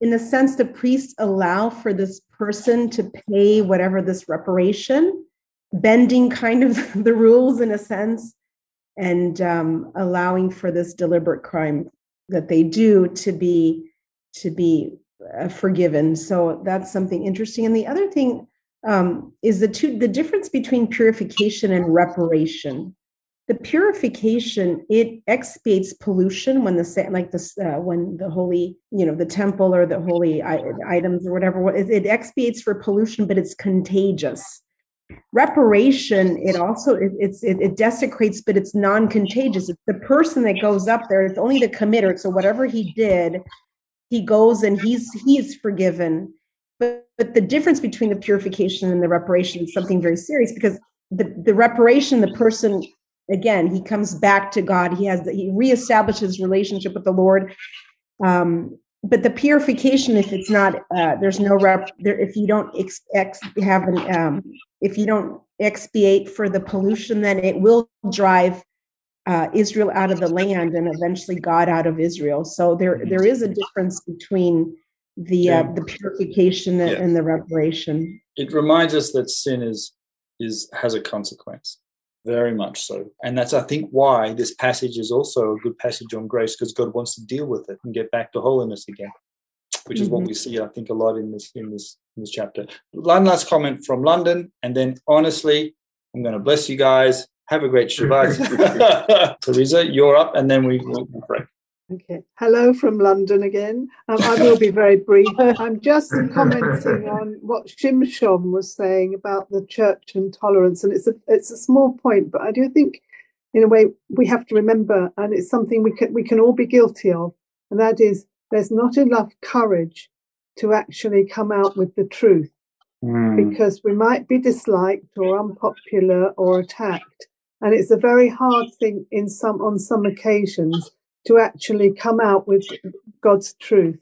in a sense the priests allow for this person to pay whatever this reparation bending kind of (laughs) the rules in a sense and um, allowing for this deliberate crime that they do to be to be uh, forgiven. So that's something interesting. And the other thing um, is the two the difference between purification and reparation the purification it expiates pollution when the like this uh, when the holy you know the temple or the holy items or whatever it, it expiates for pollution but it's contagious. Reparation it also it, it's it, it, desecrates but it's non-contagious. It's the person that goes up there it's only the committer so whatever he did he goes and he's he's forgiven. But but the difference between the purification and the reparation is something very serious because the the reparation the person again he comes back to god. He has he reestablishes relationship with the lord. Um but the purification if it's not uh, there's no rep there if you don't ex, ex have an um, if you don't expiate for the pollution then it will drive uh, israel out of the land and eventually god out of israel. So there there is a difference between the uh, the purification and, yeah. and the reparation.
It reminds us that sin is is has a consequence very much so. And that's, I think, why this passage is also a good passage on grace because God wants to deal with it and get back to holiness again, which mm-hmm. is what mm-hmm. we see, I think, a lot in this in this in this chapter. One last comment from London, and then honestly, I'm going to bless you guys. Have a great Shabbat. (laughs) (laughs) Teresa, you're up, and then we will pray.
Okay. Hello from London again. Um, I will be very brief. (laughs) I'm just commenting on what Shimshon was saying about the church and tolerance, and it's a it's a small point, but I do think, in a way, we have to remember, and it's something we can we can all be guilty of, and that is there's not enough courage to actually come out with the truth,
Mm.
because we might be disliked or unpopular or attacked, and it's a very hard thing in some on some occasions to actually come out with God's truth.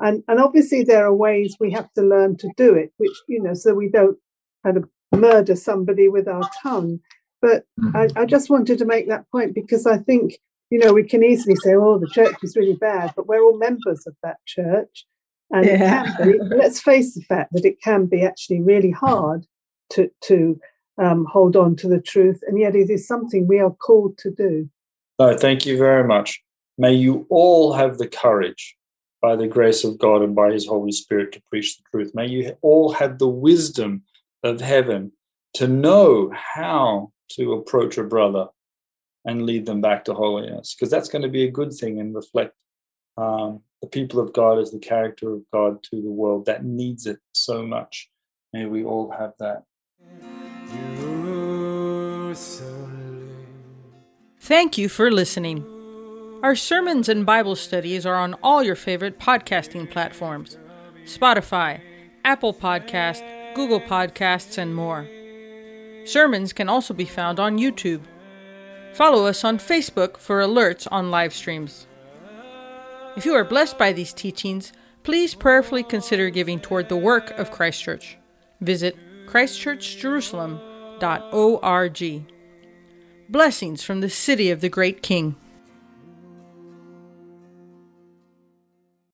And and obviously there are ways we have to learn to do it, which you know, so we don't kind of murder somebody with our tongue. But I, I just wanted to make that point because I think, you know, we can easily say, oh, the church is really bad, but we're all members of that church. And
Yeah.
it can be, let's face the fact that it can be actually really hard to to um, hold on to the truth. And yet it is something we are called to do.
No, thank you very much. May you all have the courage by the grace of God and by his Holy Spirit to preach the truth. May you all have the wisdom of heaven to know how to approach a brother and lead them back to holiness, because that's going to be a good thing and reflect um, the people of God as the character of God to the world that needs it so much. May we all have that.
Thank you for listening. Our sermons and Bible studies are on all your favorite podcasting platforms Spotify, Apple Podcast, Google Podcasts, and more. Sermons can also be found on YouTube. Follow us on Facebook for alerts on live streams. If you are blessed by these teachings, please prayerfully consider giving toward the work of Christ Church. Visit christchurchjerusalem.org. Blessings from the city of the great King.